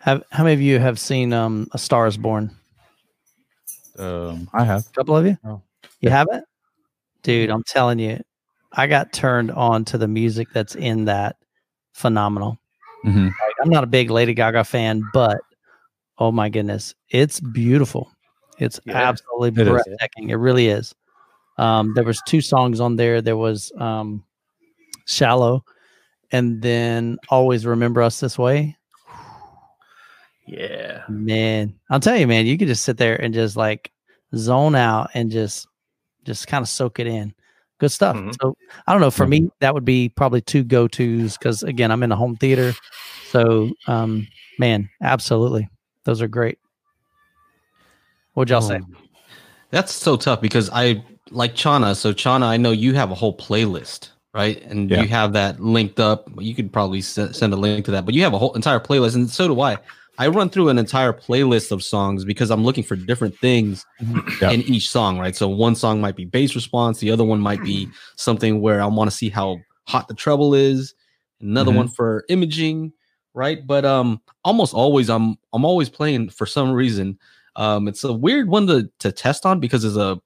Have how many of you have seen um A Star Is Born? Um, I have. A couple of you? Oh. You haven't? Dude, I'm telling you, I got turned on to the music that's in that phenomenal. Mhm. Like, I'm not a big Lady Gaga fan, but oh my goodness, it's beautiful. It's Yeah, absolutely it is. breathtaking. It really is. Um, there was two songs on there. There was um, "Shallow," and then "Always Remember Us This Way." Yeah. Man, I'll tell you, man, you could just sit there and just like zone out and just just kind of soak it in. Good stuff. Mhm. So I don't know. For me, that would be probably two go tos because again, I'm in a home theater. So um, man, absolutely, those are great. What'd y'all say? Um, That's so tough because I like Chana. So Chana, I know you have a whole playlist, right? And Yeah. you have that linked up. You could probably se- send a link to that, but you have a whole entire playlist, and so do I. I run through an entire playlist of songs because I'm looking for different things Yeah. in each song, right? So one song might be bass response, the other one might be something where I want to see how hot the treble is, another Mhm. one for imaging, right? But um almost always I'm I'm always playing for some reason. Um it's a weird one to to test on because it's a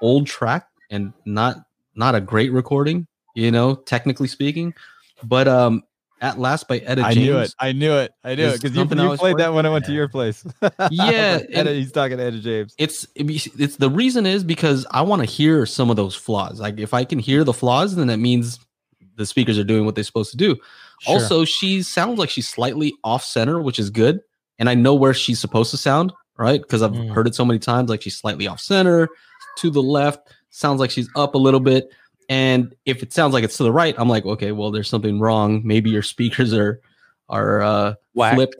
old track and not not a great recording, you know, technically speaking. But um at last by Etta I James. knew it. I knew it. I knew it because you, you played that when I went to your place. <laughs> <laughs> Yeah, Etta, and- he's talking to Etta James. it's it's the reason is because I want to hear some of those flaws. Like if I can hear the flaws, then that means the speakers are doing what they're supposed to do. Sure. Also, she sounds like she's slightly off center, which is good. And I know where she's supposed to sound, right? Because I've Mm. heard it so many times. Like she's slightly off center, to the left, sounds like she's up a little bit. And if it sounds like it's to the right, I'm like, okay, well, there's something wrong. Maybe your <laughs> speakers are are uh, Whacked. flipped,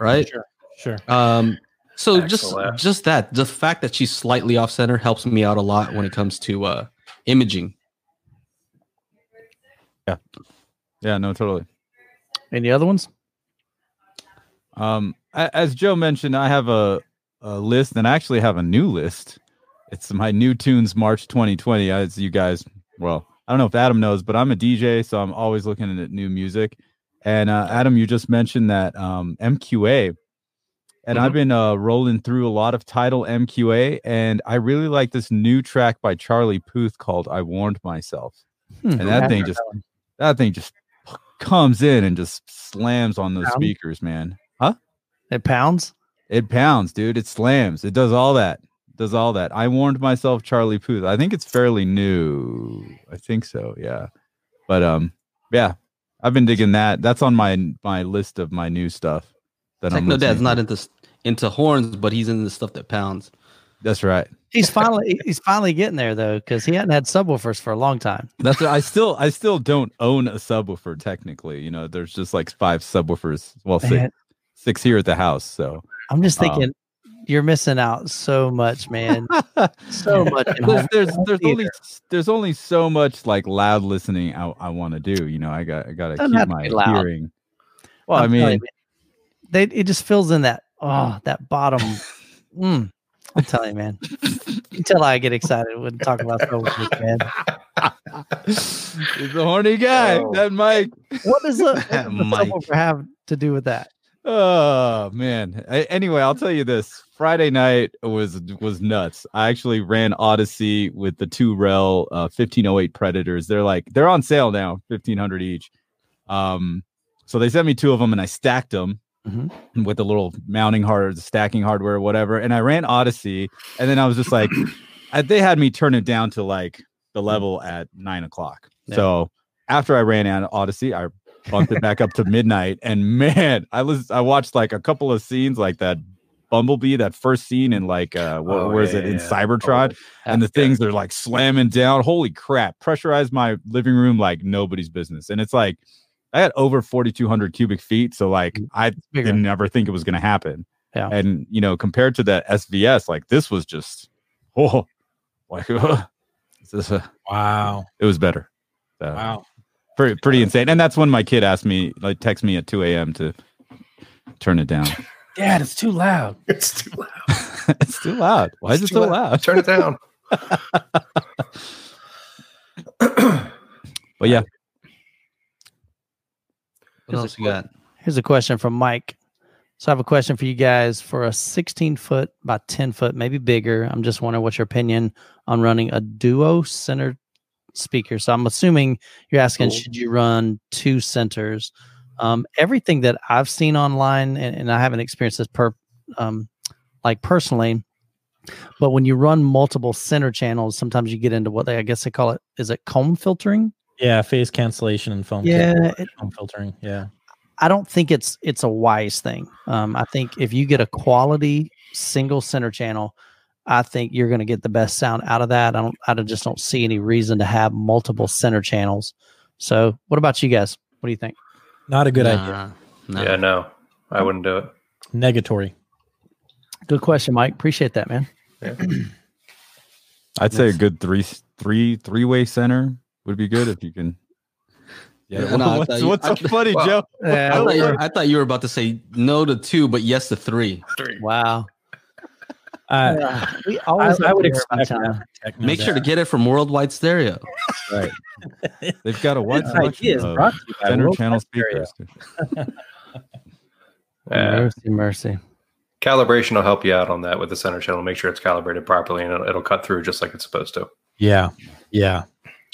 right? Sure. Sure. Um, so just Excellent. just that the fact that she's slightly off center helps me out a lot when it comes to uh imaging. Yeah, yeah, no, totally. Any other ones? Um, as Joe mentioned, I have a, a list, and I actually have a new list. It's my new tunes March 2020. As you guys, well, I don't know if Adam knows, but I'm a DJ, so I'm always looking at new music. And uh, Adam, you just mentioned that um, MQA, and I've been uh, rolling through a lot of Tidal MQA, and I really like this new track by Charlie Puth called "I Warned Myself." Hmm, and that thing just that thing just comes in and just slams on those Pound? speakers, man. Huh? It pounds. It pounds, dude. It slams. It does all that. Does all that. I warned myself, Charlie Puth. I think it's fairly new. I think so. Yeah. But um, yeah, I've been digging that. That's on my my list of my new stuff. That I'm Techno Dad's listening not into into horns, but he's into the stuff that pounds. That's right. He's finally he's finally getting there though because he hadn't had subwoofers for a long time. That's I still I still don't own a subwoofer technically. You know, there's just like five subwoofers. Well, six, Man, six here at the house. So I'm just Um, thinking you're missing out so much, man. so <laughs> much. there's there's, there's only there's only so much like loud listening I, I want to do. You know, I got I got to keep my loud. hearing. Well, I I'm telling mean, you, they it just fills in that oh that bottom. <laughs> Mm, I'm telling you, man. Until I get excited when talk about subwoofers, man. he's a horny guy. Oh. That Mike. What does the, what <laughs> does the Mike. have to do with that? Oh man. A- anyway, I'll tell you this. Friday night was was nuts. I actually ran Audyssey with the two REL uh, 1508 Predators. They're like they're on sale now, 1500 each. Um, so they sent me two of them, and I stacked them Mhm. with the little mounting hard, the stacking hardware, whatever. And I ran Audyssey, and then I was just like, I, they had me turn it down to like the level at nine o'clock. Yeah. So after I ran out Audyssey, I bumped it back up to midnight, and man, I was I watched like a couple of scenes like that Bumblebee, that first scene in like uh what Oh, was yeah, it in yeah, yeah. Cybertron, and the things are like slamming down. Holy crap! Pressurized my living room like nobody's business, and it's like I had over forty two hundred cubic feet, so like I bigger. didn't ever think it was going to happen. Yeah. and you know compared to the SVS, like this was just oh, like <laughs> this is a, Wow. it was better. So, Wow. Pretty pretty insane. And that's when my kid asked me, like, text me at two a.m. to turn it down. <laughs> Dad, it's too loud. <laughs> It's too loud. <laughs> it's too loud. Why is it so loud? Turn it down. But yeah, What else you got? Here's a question from Mike. So I have a question for you guys for a 16 foot by 10 foot, maybe bigger. I'm just wondering what's your opinion on running a duo center speaker. So I'm assuming you're asking, Cool. should you run two centers? Um, everything that I've seen online, and, and I haven't experienced this per, um, like personally, but when you run multiple center channels, sometimes you get into what they, I guess they call it, is it comb filtering? Yeah, phase cancellation and comb. Yeah, it- comb filtering. Yeah. I don't think it's it's a wise thing. Um, I think if you get a quality single center channel, I think you're going to get the best sound out of that. I don't. I just don't see any reason to have multiple center channels. So, what about you guys? What do you think? Not a good idea. Nah, nah. Yeah, no, I wouldn't do it. Negatory. Good question, Mike. Appreciate that, man. Yeah. <clears throat> I'd say a good three three three way center would be good if you can. Yeah, Yeah, no, what's, thought you- what's so I- funny, well, Joe? I thought, you were, I thought you were about to say no to two, but yes to three. three. Wow. Uh, we always I have would to hear about expect that. Make sure to get it from Worldwide Stereo. <laughs> They've got a wide This selection of brought to you by center channel Stereo. speakers. <laughs> Yeah. Mercy, mercy. Calibration will help you out on that with the center channel. Make sure it's calibrated properly, and it'll, it'll cut through just like it's supposed to. Yeah. Yeah.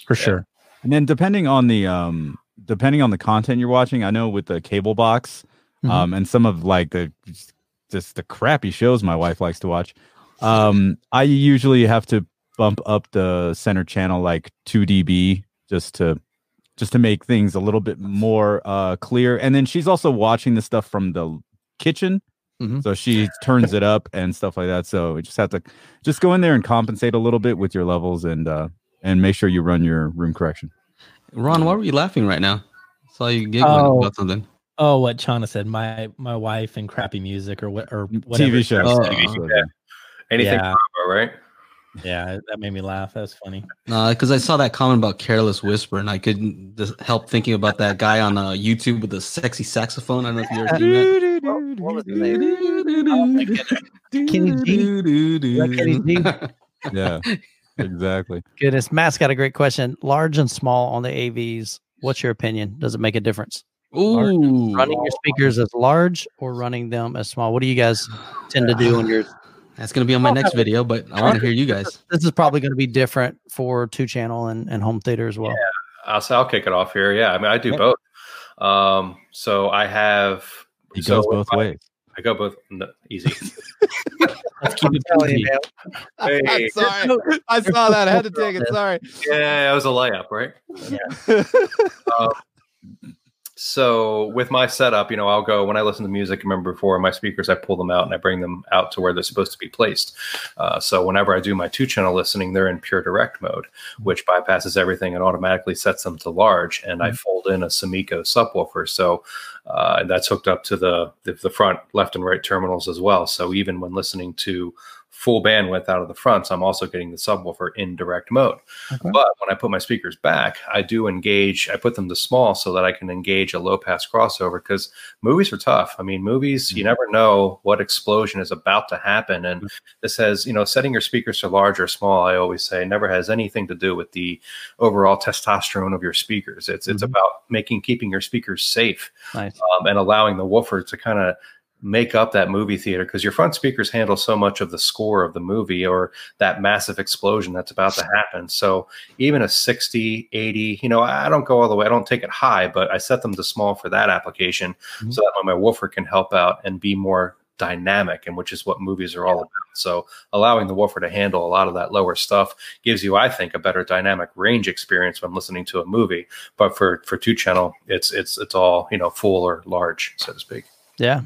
For sure. And then depending on the um depending on the content you're watching, I know with the cable box, Mhm. um, and some of like the just the crappy shows my wife likes to watch, um, I usually have to bump up the center channel like two dB just to just to make things a little bit more uh clear. And then she's also watching the stuff from the kitchen. Mhm. So she turns it up and stuff like that. So you just have to just go in there and compensate a little bit with your levels and uh and make sure you run your room correction. Ron, why were you laughing right now? Saw you giggling Oh. about something. Oh, what Chana said. My my wife and crappy music or what or whatever. TV shows. Oh, TV uh, show. Anything, Yeah. Bravo, right? Yeah, that made me laugh. That's funny. No, because I saw that comment about careless whisper, and I couldn't just help thinking about that guy on uh, YouTube with the sexy saxophone. I don't know if you ever seen that. <laughs> What was his name? Oh my goodness. Kenny G? <laughs> Kenny G? <laughs> yeah, exactly. Goodness, Matt's got a great question. Large and small on the AVs. What's your opinion? Does it make a difference? Ooh, Running your speakers as large or running them as small? What do you guys tend to do on your? <sighs> that's gonna be on my next video, but I want to hear you guys. This is probably going to be different for two channel and, and home theater as well. Yeah. I'll say I'll kick it off here. Yeah, I mean I do Yep. both. Um, so I have. He so goes both I- ways. I go both. No, easy. <laughs> Let's keep it Telling you, PG. man. <laughs> hey, sorry, I saw that. I had to take it. Sorry. yeah, that was a layup, right? <laughs> Um, so with my setup, you know, I'll go when I listen to music. Remember before my speakers, I pull them out and I bring them out to where they're supposed to be placed. Uh, so whenever I do my two channel listening, they're in pure direct mode, which bypasses everything and automatically sets them to large. And I fold in a Sumiko subwoofer, so uh, that's hooked up to the, the the front left and right terminals as well. So even when listening to full bandwidth out of the fronts, I'm also getting the subwoofer in direct mode. Okay. But when I put my speakers back, I do engage, I put them to small so that I can engage a low pass crossover because movies are tough. I mean, movies, you never know what explosion is about to happen. And this has, you know, setting your speakers to large or small, I always say, never has anything to do with the overall testosterone of your speakers. It's it's Mhm. about making keeping your speakers safe Nice. um, and allowing the woofer to kind of make up that movie theater because your front speakers handle so much of the score of the movie or that massive explosion that's about to happen. So even a 60, 80, you know, I don't go all the way, I don't take it high, but I set them to small for that application Mhm. so that my woofer can help out and be more dynamic and which is what movies are all about. So allowing the woofer to handle a lot of that lower stuff gives you, I think, a better dynamic range experience when listening to a movie. But for for two channel, it's it's it's all, you know, full or large, so to speak. Yeah.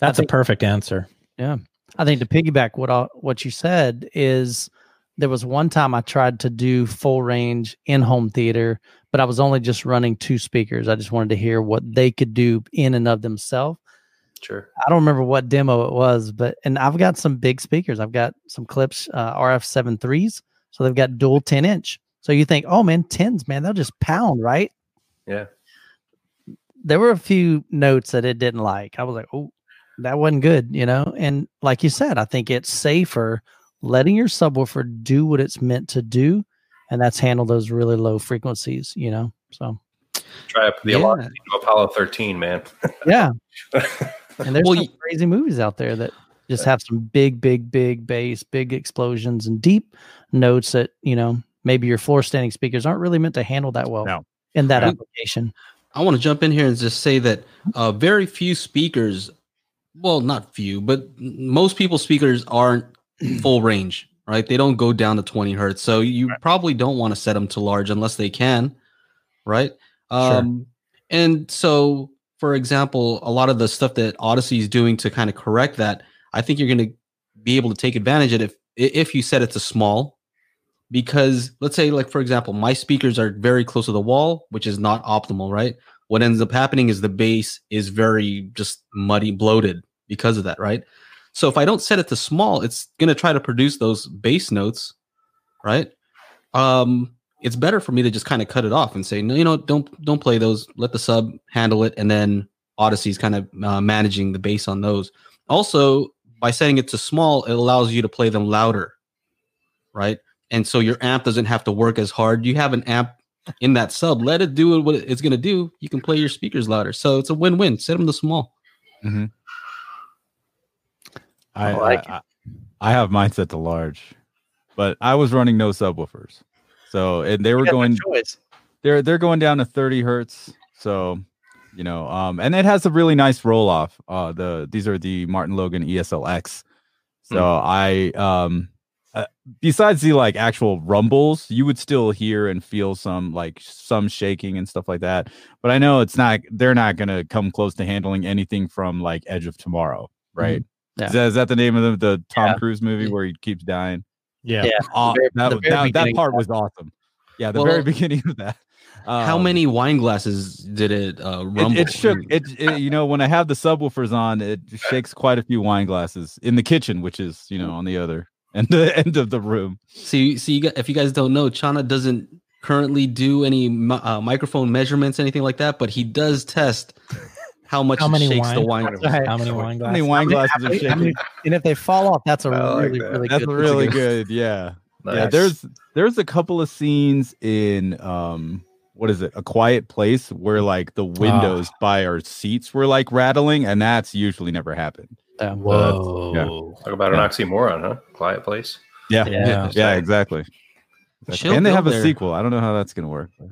That's think- a perfect answer. Yeah. I think to piggyback what I, what you said is there was one time I tried to do full range in home theater, but I was only just running two speakers. I just wanted to hear what they could do in and of themselves. Sure. I don't remember what demo it was, but and I've got some big speakers. I've got some Klipsch, uh, RF seven threes, so they've got dual ten inch. So you think, oh man, tens, man, they'll just pound, right? Yeah. There were a few notes that it didn't like. I was like, oh, that wasn't good, you know. And like you said, I think it's safer letting your subwoofer do what it's meant to do, and that's handle those really low frequencies, you know. So Try up the Yeah. alarm to Apollo 13, man. yeah, <laughs> and there's Well, some crazy movies out there that just have some big, big, big bass, big explosions, and deep notes that you know maybe your floor standing speakers aren't really meant to handle that well No. in that Right. application. I want to jump in here and just say that uh, very few speakers, well, not few, but most people's speakers aren't <clears throat> full range, right? They don't go down to 20 hertz. So you probably don't want to set them to large unless they can, right? Um, And so, for example, a lot of the stuff that Audyssey is doing to kind of correct that, I think you're going to be able to take advantage of it if if you set it to small. Because let's say, like for example, my speakers are very close to the wall, which is not optimal, right? What ends up happening is the bass is very just muddy, bloated because of that, right? So if I don't set it to small, it's gonna try to produce those bass notes, right? Um, it's better for me to just kind of cut it off and say, no, you know, don't don't play those. Let the sub handle it, and then Audyssey's kind of uh, managing the bass on those. Also, by setting it to small, it allows you to play them louder, right? And so your amp doesn't have to work as hard. You have an amp in that sub. Let it do what it's going to do. You can play your speakers louder. So it's a win-win. Set them to small. I, I like I, I, have mine set to large, but I was running no subwoofers, so and they were got no going they're they're going down to 30 hertz. So you know um and it has a really nice roll off uh the these are the MartinLogan eslx so i um uh, besides the like actual rumbles you would still hear and feel some like some shaking and stuff like that but i know it's not they're not gonna come close to handling anything from like edge of tomorrow right Yeah. is, that, is that the name of the, the tom Yeah. cruise movie where he keeps dying Yeah. Yeah. Aw- very- that, the that, that part was awesome yeah the Well, very <laughs> beginning of that How Um, many wine glasses did it uh, rumble? it shook it, it you know when i have the subwoofers on it shakes quite a few wine glasses in the kitchen which is you know on the other <laughs> end the end of the room See, see, you got, if you guys don't know, Chana doesn't currently do any uh, microphone measurements, anything like that, but he does test how much How it many shakes the wine- wine. Right. How many wine how many glasses? wine glasses are many- how many- and if they fall off, that's a I like really, that. really that's good. really good yeah yeah there's there's a couple of scenes in um what is it a quiet place where like the windows by our seats were like rattling and that's usually never happened Yeah. Whoa. Talk about an oxymoron, huh? Quiet place. yeah Yeah. yeah exactly Exactly. And they go have a sequel i don't know how that's gonna work but-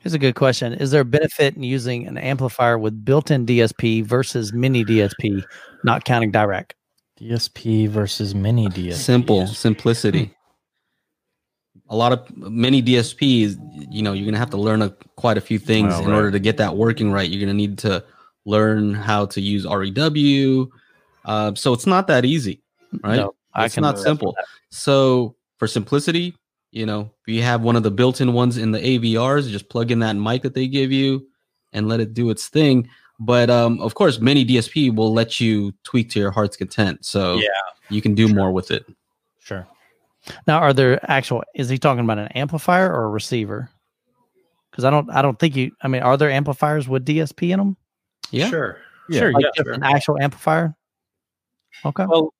Here's a good question: Is there a benefit in using an amplifier with built-in DSP versus miniDSP, not counting direct? DSP versus miniDSP. Simple, simplicity. A lot of miniDSPs, you know, you're gonna have to learn a, quite a few things Well, in right. order to get that working right. You're gonna need to learn how to use REW. Uh, so it's not that easy, right? No, I it's can not simple. So for simplicity, you know, if you have one of the built-in ones in the AVRs, just plug in that mic that they give you and let it do its thing. But um, of course, miniDSP will let you tweak to your heart's content, so Yeah. you can do more with it. Sure. Now, are there actual? Is he talking about an amplifier or a receiver? Because I don't, I don't think you. I mean, are there amplifiers with DSP in them? Yeah, Sure. Yeah. Sure. Like Yeah. just an actual amplifier? Okay, Well,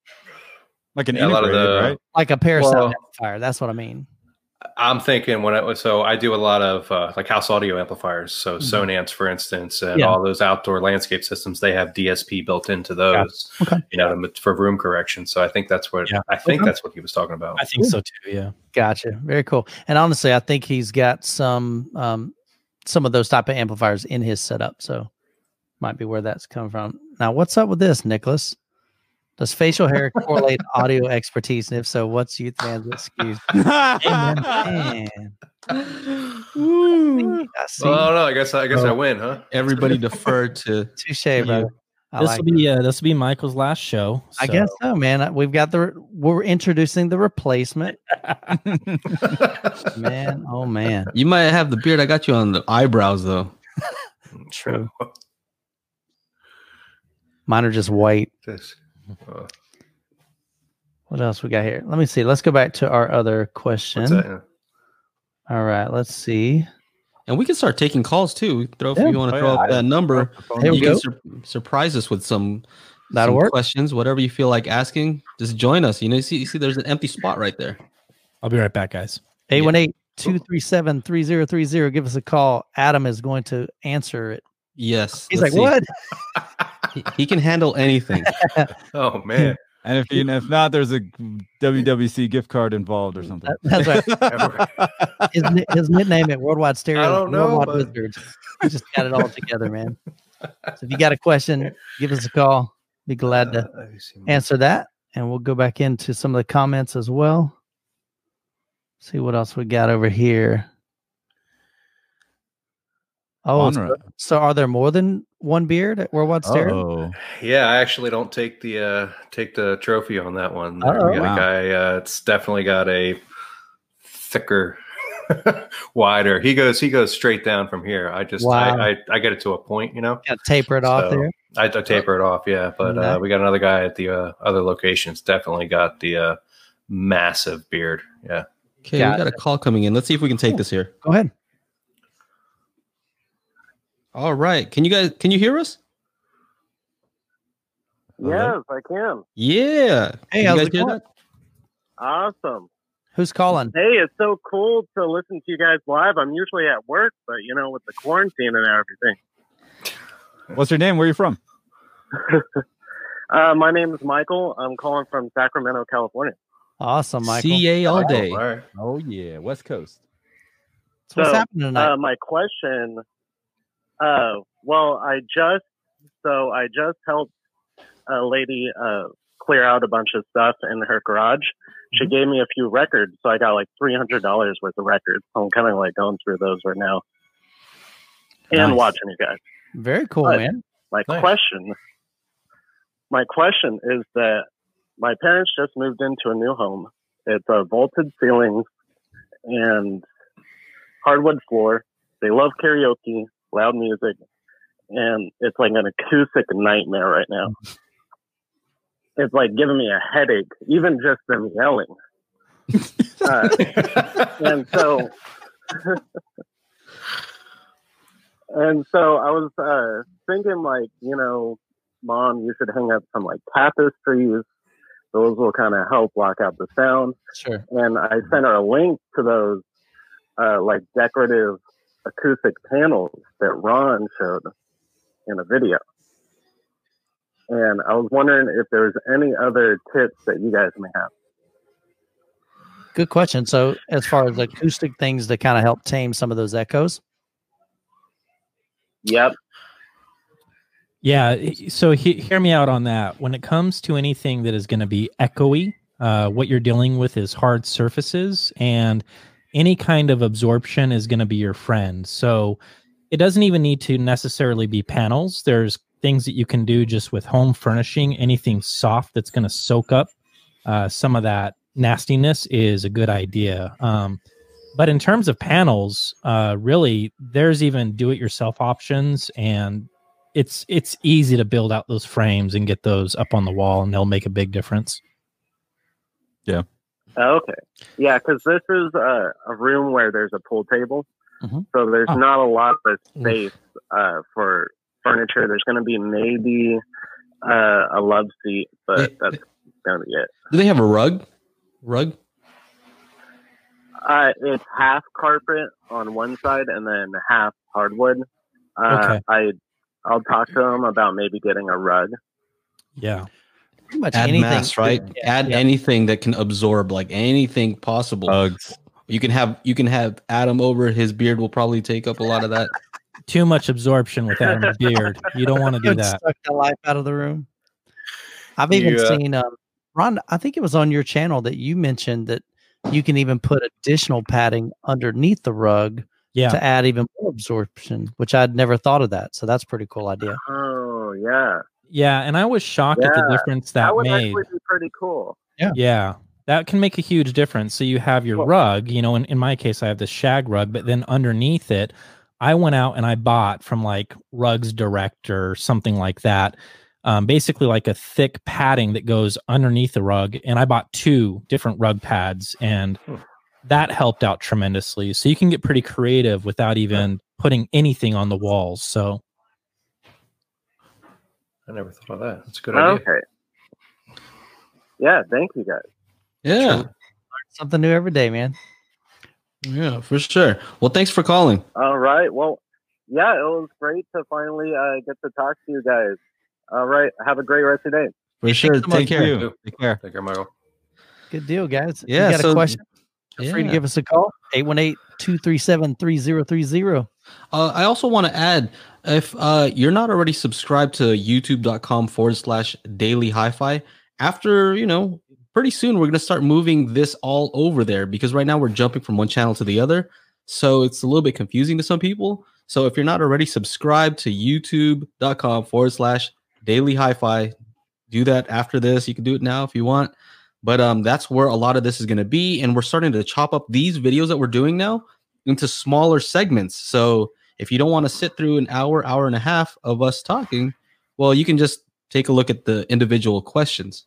like an Yeah, a lot of integrated, the- right like a Parasound well- amplifier. That's what I mean. I'm thinking when I was so I do a lot of uh, like house audio amplifiers, so Mhm. Sonance, for instance, and Yeah. all those outdoor landscape systems. They have DSP built into those, Okay. you know, to- for room correction. So I think that's what Yeah. I think Okay. that's what he was talking about. I think so too. Yeah. Gotcha. Very cool. And honestly, I think he's got some um some of those type of amplifiers in his setup. So might be where that's coming from. Now, what's up with this, Nicholas? Does facial hair correlate audio expertise? And if so, what's Youthman's excuse? <laughs> Man, I see. Well, I don't know. I guess I guess I win, huh? Everybody defer to Touche, brother. I this like will be uh, this will be Michael's last show. I guess so, man. We've got the we're introducing the replacement. <laughs> man, oh man. You might have the beard. I got you on the eyebrows though. True. Mine are just white. This, uh, What else we got here? Let me see. Let's go back to our other question. what's that? All right, let's see. And we can start taking calls too. Throw if you want Oh, to throw yeah. up that number. There we you go. can sur- surprise us with some That'll some work. questions, whatever you feel like asking. Just join us. You know, you see, you see, there's an empty spot right there. I'll be right back, guys. 818 237 3030. Give us a call. Adam is going to answer it. Yes. He's like, see. What? <laughs> He, he can handle anything. <laughs> Oh man, <laughs> And if you if not, there's a WWC gift card involved or something. That's right. <laughs> His, ni- his nickname at Worldwide Stereo. I is don't know, Worldwide but- Wizards. We just got it all together, man. So if you got a question, give us a call. Be glad to Uh, let me see. answer that. And we'll go back into some of the comments as well. See what else we got over here. Oh, so, so are there more than one beard at Worldwide Stereo? Oh, Yeah, I actually don't take the uh take the trophy on that one. There Uh-oh. we got Wow. a guy. Uh, it's definitely got a thicker, <laughs> wider. He goes he goes straight down from here. I just Wow. I, I I get it to a point, you know. Got to taper it off there. I, I taper it off, yeah. But Nice. uh, we got another guy at the uh, other locations. Definitely got the uh, massive beard. Yeah. Okay, Got we got a call coming in. Let's see if we can take this here. Go ahead. All right. Can you guys can you hear us? Yes, I can. Yeah. Hey, Can how's you it hear going? that? Awesome. Who's calling? Hey, it's so cool to listen to you guys live. I'm usually at work, but you know, with the quarantine and everything. what's your name? Where are you from? <laughs> Uh, my name is Michael. I'm calling from Sacramento, California. Awesome, Michael. CA all Oh, day. all right. Oh yeah, West Coast. So what's happening tonight? Uh, my question, uh, well, I just, so I just helped a lady uh, clear out a bunch of stuff in her garage. She gave me a few records, so I got like three hundred dollars worth of records. I'm kind of like going through those right now, and Nice. watching you guys. Very cool, uh, man. My Nice. question, my question is that my parents just moved into a new home. It's a vaulted ceilings and hardwood floor. They love karaoke, loud music, and it's like an acoustic nightmare right now. It's like giving me a headache, even just them yelling. <laughs> Uh, and so and so I was uh, thinking, like, you know, mom, you should hang up some like tapestries. Those will kind of help block out the sound. Sure. And I sent her a link to those uh, like decorative acoustic panels that Ron showed in a video. And I was wondering if there's any other tips that you guys may have. Good question. So, as far as acoustic things to kind of help tame some of those echoes, Yep. Yeah. So he, hear me out on that. When it comes to anything that is going to be echoey, uh, what you're dealing with is hard surfaces, and any kind of absorption is going to be your friend. So it doesn't even need to necessarily be panels. There's things that you can do just with home furnishing. Anything soft that's going to soak up uh, some of that nastiness is a good idea. Um, but in terms of panels, uh, really, there's even do-it-yourself options, and it's it's easy to build out those frames and get those up on the wall, and they'll make a big difference. Okay. Yeah, because this is a, a room where there's a pool table. Mhm. So there's Oh. not a lot of space uh, for furniture. There's going to be maybe uh, a love seat, but Yeah. that's going to be it. Do they have a rug? Rug? Uh, it's half carpet on one side and then half hardwood. Uh, Okay. I I'll talk to them about maybe getting a rug. Yeah, pretty much Add anything. mass, right? Yeah, Add yeah. anything that can absorb, like anything possible. Bugs. you can have you can have Adam over. His beard will probably take up a lot of that. <laughs> too much absorption with Adam's <laughs> beard. You don't want to do that. Suck the life out of the room. I've even Yeah. seen um, Ron. I think it was on your channel that you mentioned that you can even put additional padding underneath the rug Yeah, to add even more absorption, which I'd never thought of that. So that's a pretty cool idea. Oh yeah, Yeah, and I was shocked at the difference That that, would made. actually be pretty cool. Yeah, Yeah. that can make a huge difference. So you have your Well- rug, you know, in, in my case, I have this shag rug, but then underneath it, I went out and I bought from like Rugs Direct or something like that. Um, basically, like a thick padding that goes underneath the rug. And I bought two different rug pads, and Hmm. that helped out tremendously. So you can get pretty creative without even putting anything on the walls. So I never thought of that. That's a good idea. Okay. Yeah, thank you guys. Yeah, Something new every day, man. yeah, for sure. Well, thanks for calling. All right. Well, yeah, it was great to finally uh, get to talk to you guys. All right. Have a great rest of your day. For sure. so much. Take care. You. Take care. Take care, Michael. Good deal, guys. Yeah, You got so- a question? Feel free to give us a call. 818-237-3030. Uh, I also want to add if uh, you're not already subscribed to youtube.com forward slash daily hi fi, after, you know, pretty soon we're going to start moving this all over there because right now we're jumping from one channel to the other. So it's a little bit confusing to some people. So if you're not already subscribed to youtube.com forward slash daily hi fi, do that after this. You can do it now if you want. But um, that's where a lot of this is going to be. And we're starting to chop up these videos that we're doing now into smaller segments. So if you don't want to sit through an hour, hour and a half of us talking, well, you can just take a look at the individual questions.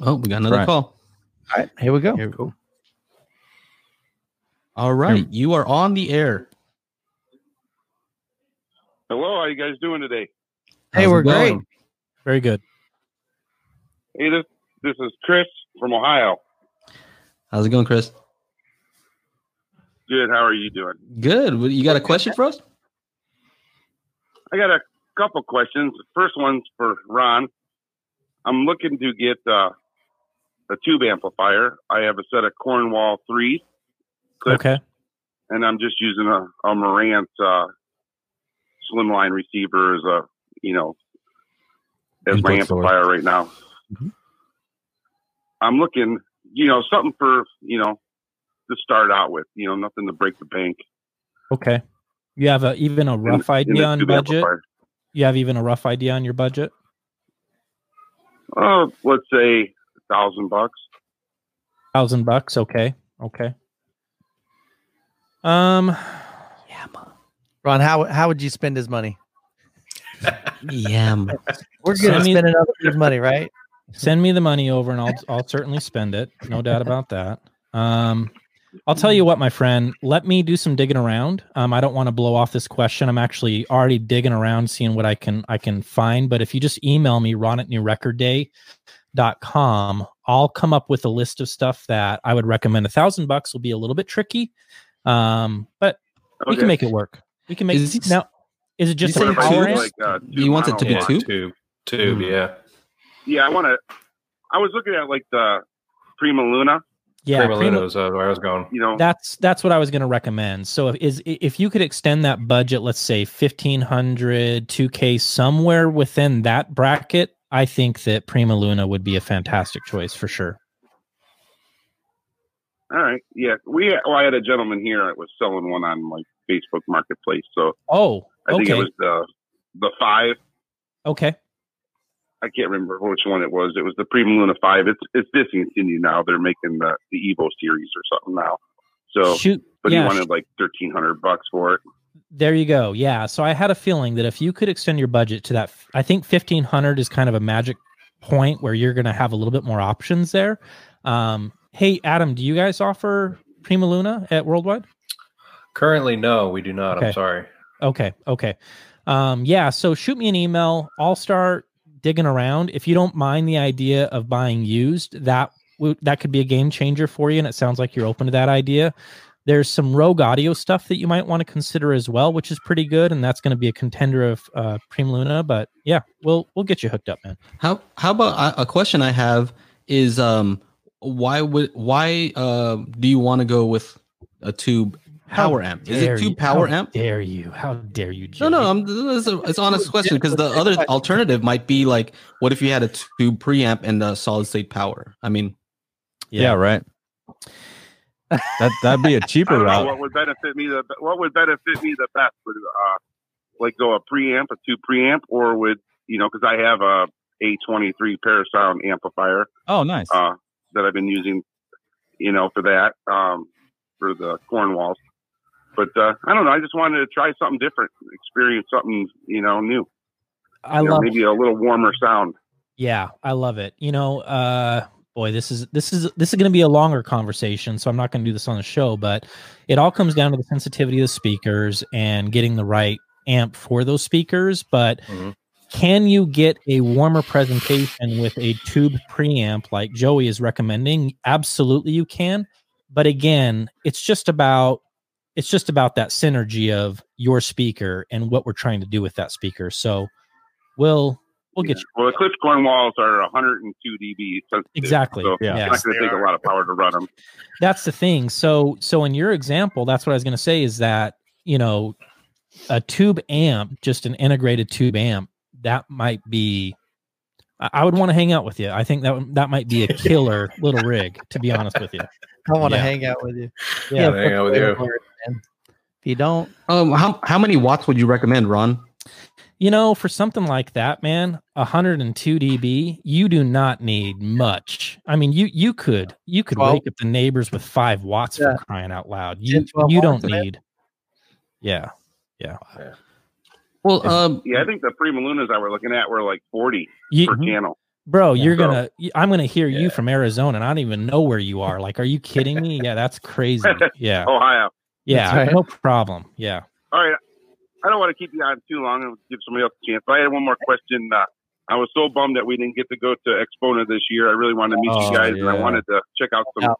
Oh, we got another Right. call. All right, here we go. Here we go. All right, you are on the air. Hello, how you guys doing today? Hey, How's it we're great. going? very good. Hey, this this is Chris from Ohio. How's it going, Chris? Good. How are you doing? Good. You got a question for us? I got a couple questions. First one's for Ron. I'm looking to get uh, a tube amplifier. I have a set of Cornwall threes, Klipsch. Okay. and I'm just using a, a Marantz uh, slimline receiver as a you know as my Input source. amplifier right now. Mhm. I'm looking, you know, something for you know to start out with. You know, nothing to break the bank. Okay. You have a even a rough in idea the on budget? amplifier. You have even a rough idea on your budget? Oh, let's say a thousand bucks. Thousand bucks. Okay. Okay. Um, Yeah, ma. Ron, how how would you spend his money? Yeah. We're gonna me- spend another his money, right? send me the money over and I'll I'll certainly spend it. No doubt about that. Um, I'll tell you what, my friend. Let me do some digging around. Um, I don't want to blow off this question. I'm actually already digging around, seeing what I can I can find. But if you just email me, ron at newrecordday.com, I'll come up with a list of stuff that I would recommend. A thousand bucks will be a little bit tricky, um, but we can make it work. We can make Is this- now. Is it just You a said What if I power like, uh, You want it to be mono- tube? Tube. Tube, Mm. yeah. Yeah, I want to. I was looking at like the Prima Luna. Yeah, Prima Prima- uh, where I was going. You know, That's that's what I was going to recommend. So if is if you could extend that budget, let's say 1500, 2k somewhere within that bracket, I think that Prima Luna would be a fantastic choice for sure. all right. Yeah, we. Well, I had a gentleman here that was selling one on like Facebook Marketplace. So Oh, I think it was the the five. okay. I can't remember which one it was. It was the Prima Luna five. It's it's discontinued now. They're making the the Evo series or something now. So, Shoot. but yeah, he wanted like thirteen hundred bucks for it. There you go. Yeah. So I had a feeling that if you could extend your budget to that, I think 1500 is kind of a magic point where you're going to have a little bit more options there. Um, hey, Adam, do you guys offer Prima Luna at Worldwide? Currently, no, we do not. Okay. I'm sorry. Okay. Okay. Um, yeah. So shoot me an email. I'll start digging around. If you don't mind the idea of buying used, that that could be a game changer for you. And it sounds like you're open to that idea. There's some Rogue Audio stuff that you might want to consider as well, which is pretty good, and that's going to be a contender of uh, Prima Luna. But yeah, we'll we'll get you hooked up, man. How how about a question I have is um why would why uh do you want to go with a tube power amp? Is Dare it you- tube power how amp? Dare you? How dare you? No, no, I'm, it's, a, it's an honest question because the other <laughs> alternative might be like, what if you had a tube preamp and a solid state power? I mean, Yeah, right. that that'd be a <laughs> cheaper don't know route. what would benefit me the what would benefit me the best would uh like go a preamp a two preamp or would you know, because I have a A23 Parasound amplifier Oh, nice. uh, that I've been using, you know, for that um, for the Cornwalls. But uh, I don't know. I just wanted to try something different, experience something, you know, new. I You know, love maybe a little warmer sound. Yeah, I love it. You know, uh boy, this is this is this is going to be a longer conversation, so I'm not going to do this on the show, but it all comes down to the sensitivity of the speakers and getting the right amp for those speakers, but Mhm. can you get a warmer presentation with a tube preamp like Joey is recommending? Absolutely you can. But again, it's just about it's just about that synergy of your speaker and what we're trying to do with that speaker. So we'll we'll get Yeah. Well, Klipsch Cornwalls are 102 dB. sensitive, Exactly. So Yeah. it's not going to take a lot of power to run them. that's the thing so so in your example that's what i was going to say is that you know a tube amp just an integrated tube amp that might be i, I would want to hang out with you i think that that might be a <laughs> killer little rig to be honest with you I want to Yeah. hang out with you. Yeah, hang out with you. Man. If you don't, Um, how how many watts would you recommend, Ron? you know for something like that man 102 db you do not need much i mean you you could you could Well- wake up the neighbors with five watts Yeah. for crying out loud you 10, you don't of it. need yeah yeah. Well, um, Yeah, I think the PrimaLunas I were looking at were like 40 you, per channel. Bro, you're So- gonna. I'm gonna hear you from Arizona, and I don't even know where you are. Like, are you kidding me? Yeah, that's <laughs> crazy. Yeah, Ohio. Yeah, right. no problem. Yeah, All right. I don't want to keep you on too long and give somebody else a chance. But I had one more question. Uh, I was so bummed that we didn't get to go to Axpona this year. I really wanted to meet Oh, you guys, and I wanted to check out some Yeah.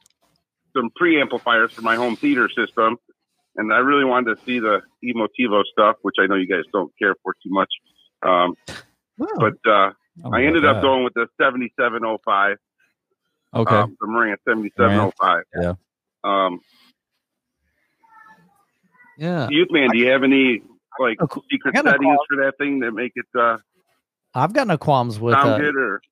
some preamplifiers for my home theater system. And I really wanted to see the Emotiva stuff, which I know you guys don't care for too much. Um, but uh, Oh, I ended love up going with the 7705, Okay. um, the Marantz 7705. Yeah. Um, yeah. Youth Man, do you have any like cool. secret settings for that thing that make it? Uh, I've got no qualms with. Uh, good? Or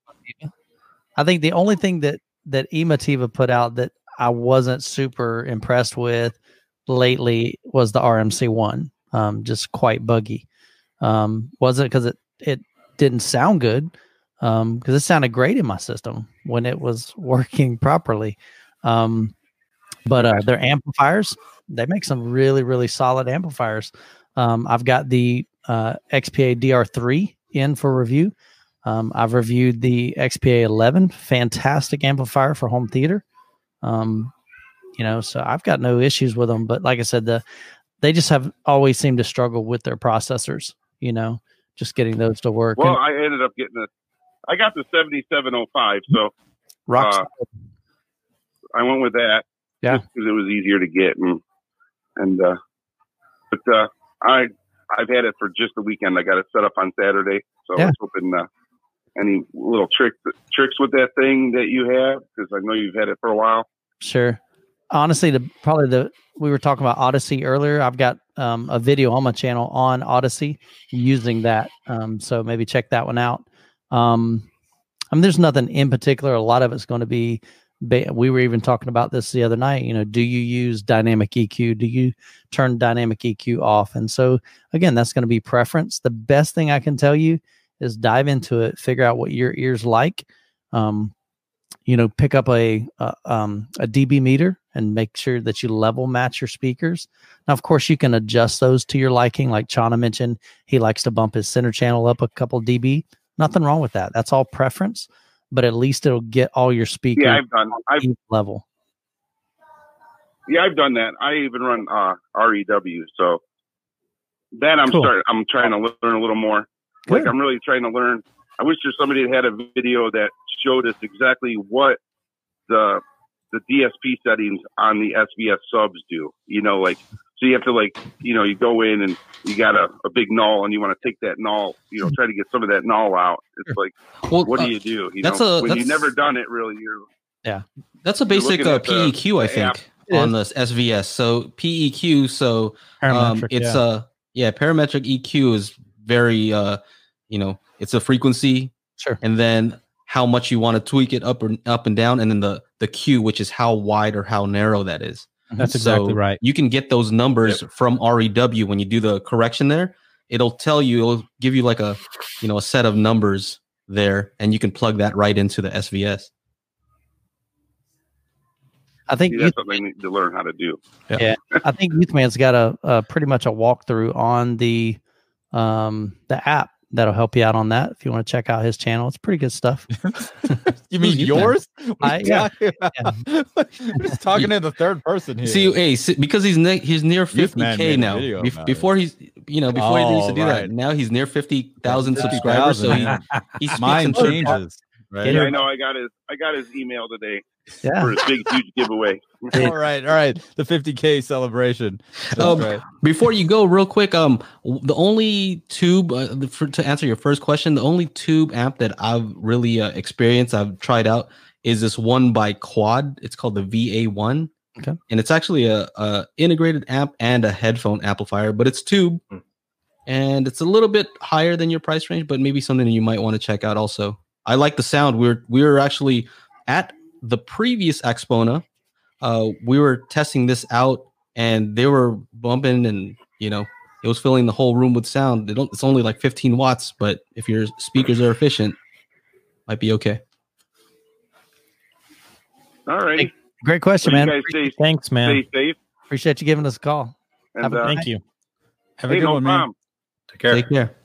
I think the only thing that that Emotiva put out that I wasn't super impressed with lately was the RMC one. Um, just quite buggy. Um, wasn't because it it didn't sound good. Um, because it sounded great in my system when it was <laughs> working properly. Um, but uh, their amplifiers, they make some really really solid amplifiers. Um, I've got the uh, XPA DR3 in for review. Um, I've reviewed the XPA 11, fantastic amplifier for home theater. Um, you know, so I've got no issues with them. But like I said, the they just have always seemed to struggle with their processors. You know, just getting those to work. well, And I ended up getting the I got the 7705, so rock uh. I went with that. Yeah. because it was easier to get and and uh, but uh, I I've had it for just the weekend. I got it set up on Saturday, so Yeah. I was hoping uh, any little tricks tricks with that thing that you have because I know you've had it for a while. Sure. Honestly, the probably the we were talking about Audyssey earlier. I've got um, a video on my channel on Audyssey using that. Um, so maybe check that one out. Um, I mean, there's nothing in particular. A lot of it's going to be. We were even talking about this the other night. You know, do you use dynamic EQ? Do you turn dynamic EQ off? And so again, that's going to be preference. The best thing I can tell you is dive into it, figure out what your ears like. Um, you know pick up a, a um a dB meter and make sure that you level match your speakers. Now, of course, you can adjust those to your liking. Like Chana mentioned, he likes to bump his center channel up a couple dB. Nothing wrong with that. That's all preference, but at least it'll get all your speakers Yeah, I've done. I've level. yeah, I've done that. I even run uh, REW, so that I'm Cool. starting. I'm trying to learn a little more. Like I'm really trying to learn. I wish there's somebody that had a video that showed us exactly what the the DSP settings on the SVS subs do. You know, like so you have to like you know you go in and you got a, a big null and you want to take that null. You know, try to get some of that null out. It's like Well, what uh, do you do? You that's know, a- when that's- you've never done it, really, you're yeah, that's a basic uh, at the- PEQ, I the app. think, It on this SVS. So PEQ, so um, Parametric, it's yeah. a yeah, parametric EQ is very uh, you know, it's a frequency, Sure. and then how much you want to tweak it up or up and down, and then the the Q, which is how wide or how narrow that is. That's exactly So right. You can get those numbers from REW when you do the correction there. it'll tell you, it'll give you like a, you know, a set of numbers there, and you can plug that right into the SVS. I think See, youth, that's what they need to learn how to do. Yeah. I think Youthman's got a, a pretty much a walkthrough on the um the app that'll help you out on that if you want to check out his channel. It's pretty good stuff. <laughs> <laughs> You mean Who's you, man? yours? <laughs> I- you yeah, talking about? Just talking in the third person here. See, hey, see, because he's ne- he's near Youthman made fifty k a now. video Bef- about before he's, you know, before he used to Oh, do right. that, now he's near fifty thousand subscribers. So he, 50,000, he speaks Mine changes. Right. Get Yeah. I know. I got his. I got his email today Yeah. for his big, huge giveaway. <laughs> all right, all right. The 50k celebration. Um, right. Before you go, real quick, um, the only tube uh, the- for, to answer your first question, the only tube amp that I've really uh, experienced, I've tried out, is this one by Quad. It's called the VA1. Okay. and it's actually a, a integrated amp and a headphone amplifier, but it's tube, Hmm. and it's a little bit higher than your price range, but maybe something that you might want to check out. Also, I like the sound. We're we're actually at the previous Axpona. Uh, we were testing this out, and they were bumping, and you know, it was filling the whole room with sound. They don't. It's only like 15 watts, but if your speakers are efficient, might be okay. All right. righty. Great question, Well, man. stay, Thanks, man. stay safe. Appreciate you giving us a call. And Have a- uh, Thank you. Have a good no one, man. Take care. Take care.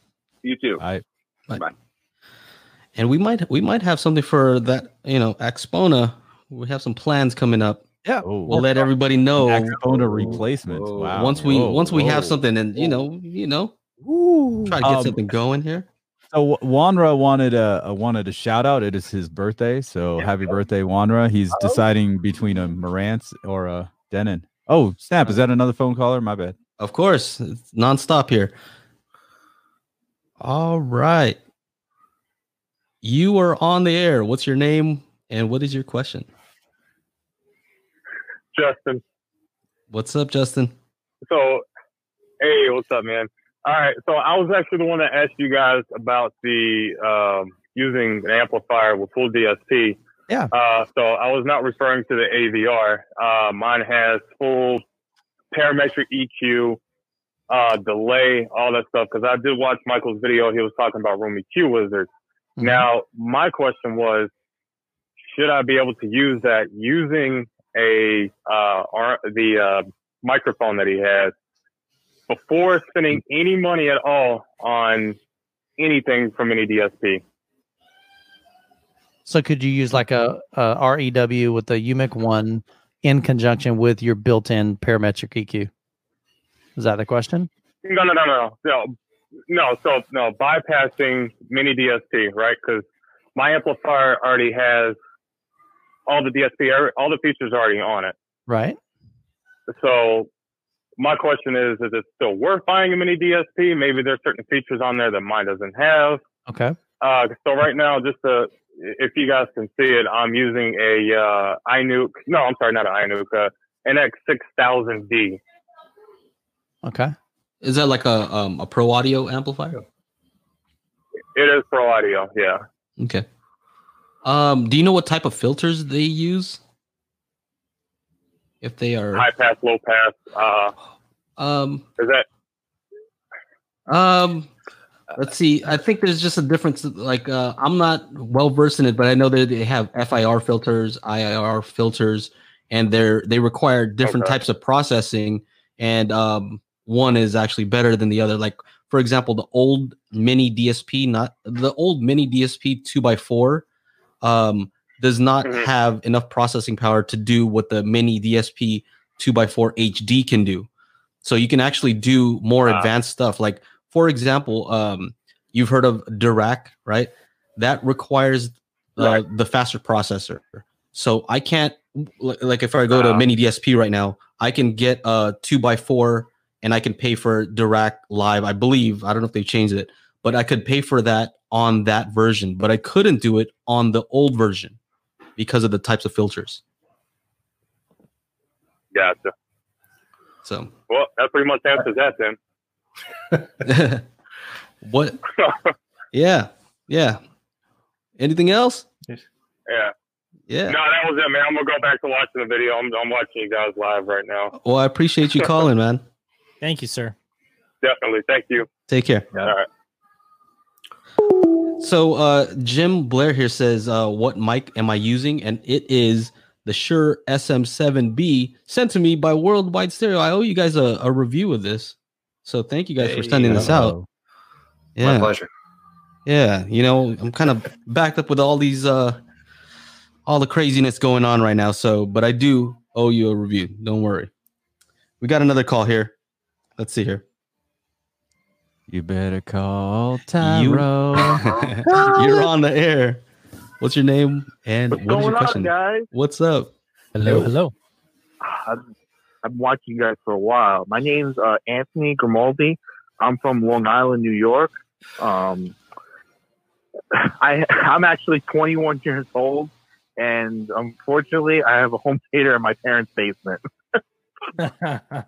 You too. All right. And we might we might have something for that you know Axpona. We have some plans coming up. Yeah. Oh, We'll let everybody know Axpona replacements. Whoa. Wow. once we Whoa, once we whoa. have something, and you know you know try to get Um, something going here. So Wanra wanted a, a wanted a shout out. It is his birthday, so happy birthday, Wanra. He's deciding between a Marantz or a Denon. Oh snap! Is that another phone caller? My bad. Of course, it's nonstop here. All right, you are on the air. What's your name and what is your question? Justin. What's up, Justin? So, hey, what's up, man? All right. So I was actually the one that asked you guys about the um, using an amplifier with full DSP. Yeah. Uh, so I was not referring to the AVR. Uh, mine has full parametric EQ, uh, delay, all that stuff. Because I did watch Michael's video. He was talking about Room EQ Wizard. Mhm. Now, my question was, should I be able to use that using a uh, R- the uh, microphone that he has before spending any money at all on anything from any DSP? So could you use like a, a REW with the UMIK one in conjunction with your built-in parametric EQ? Is that the question? No, no, no, no, no, no. So no, bypassing miniDSP, right? Because my amplifier already has all the DSP, all the features already on it. Right. So my question is, is it still worth buying a miniDSP? Maybe there's certain features on there that mine doesn't have. Okay. Uh, so right now, just to, if you guys can see it, I'm using a, uh, iNuke. No, I'm sorry, not an iNuke, uh, NX6000D. Okay. Is that like a um, a pro audio amplifier? It is pro audio. Yeah. Okay. Um, do you know what type of filters they use? If they are High pass, low pass. Uh, um is that, Um, let's see. I think there's just a difference. Like, uh, I'm not well versed in it, but I know that they have FIR filters, IIR filters, and they're they require different Okay. types of processing. And um, one is actually better than the other. Like, for example, the old miniDSP, not the old miniDSP two x four, um, does not Mhm. have enough processing power to do what the miniDSP two x four HD can do. So you can actually do more Ah. advanced stuff. Like, for example, um, you've heard of Dirac, right? That requires uh, Right. the faster processor. So I can't like if I go to Ah. miniDSP right now, I can get a two by four and I can pay for Dirac live. I believe I don't know if they've changed it, but I could pay for that on that version, but I couldn't do it on the old version because of the types of filters. gotcha. So Well, that pretty much answers that then. <laughs> what? Yeah, yeah. Anything else? yeah. Yeah. No, that was it, man. I'm gonna go back to watching the video. I'm, I'm watching you guys live right now. Well, I appreciate you calling, man. <laughs> Thank you, sir. Definitely. Thank you. Take care. All right. So uh Jim Blair here says, uh, what mic am I using? And it is the Shure SM7B sent to me by Worldwide Stereo. I owe you guys a, a review of this. So thank you guys for sending this out. Yeah. My pleasure. Yeah, you know, I'm kind of backed up with all these uh all the craziness going on right now. So, but I do owe you a review. Don't worry. We got another call here. Let's see here. You better call Tyro. <laughs> You're on the air. What's your name and What's what is your going on, question? guys? What's up? Hello, hello. I've, I've been watching you guys for a while. My name's uh, Anthony Grimaldi. I'm from Long Island, New York. Um, I <laughs> I'm actually 21 years old, and unfortunately, I have a home theater in my parents' basement. <laughs>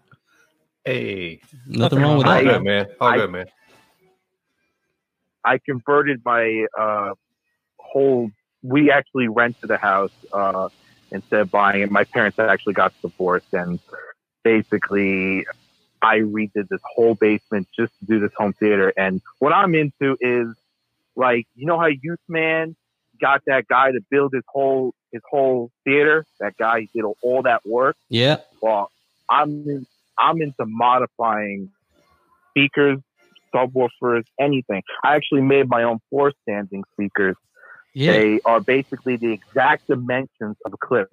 Hey, Nothing wrong with that. good, man. All I- good, man. I converted my uh, whole. We actually rented a house uh, instead of buying it. My parents actually got divorced, and basically, I redid this whole basement just to do this home theater. And what I'm into is like, you know how Youthman got that guy to build his whole his whole theater. That guy did all that work. Yeah. Well, I'm in, I'm into modifying speakers, subwoofers, anything. I actually made my own floor standing speakers. Yeah. They are basically the exact dimensions of a Klipsch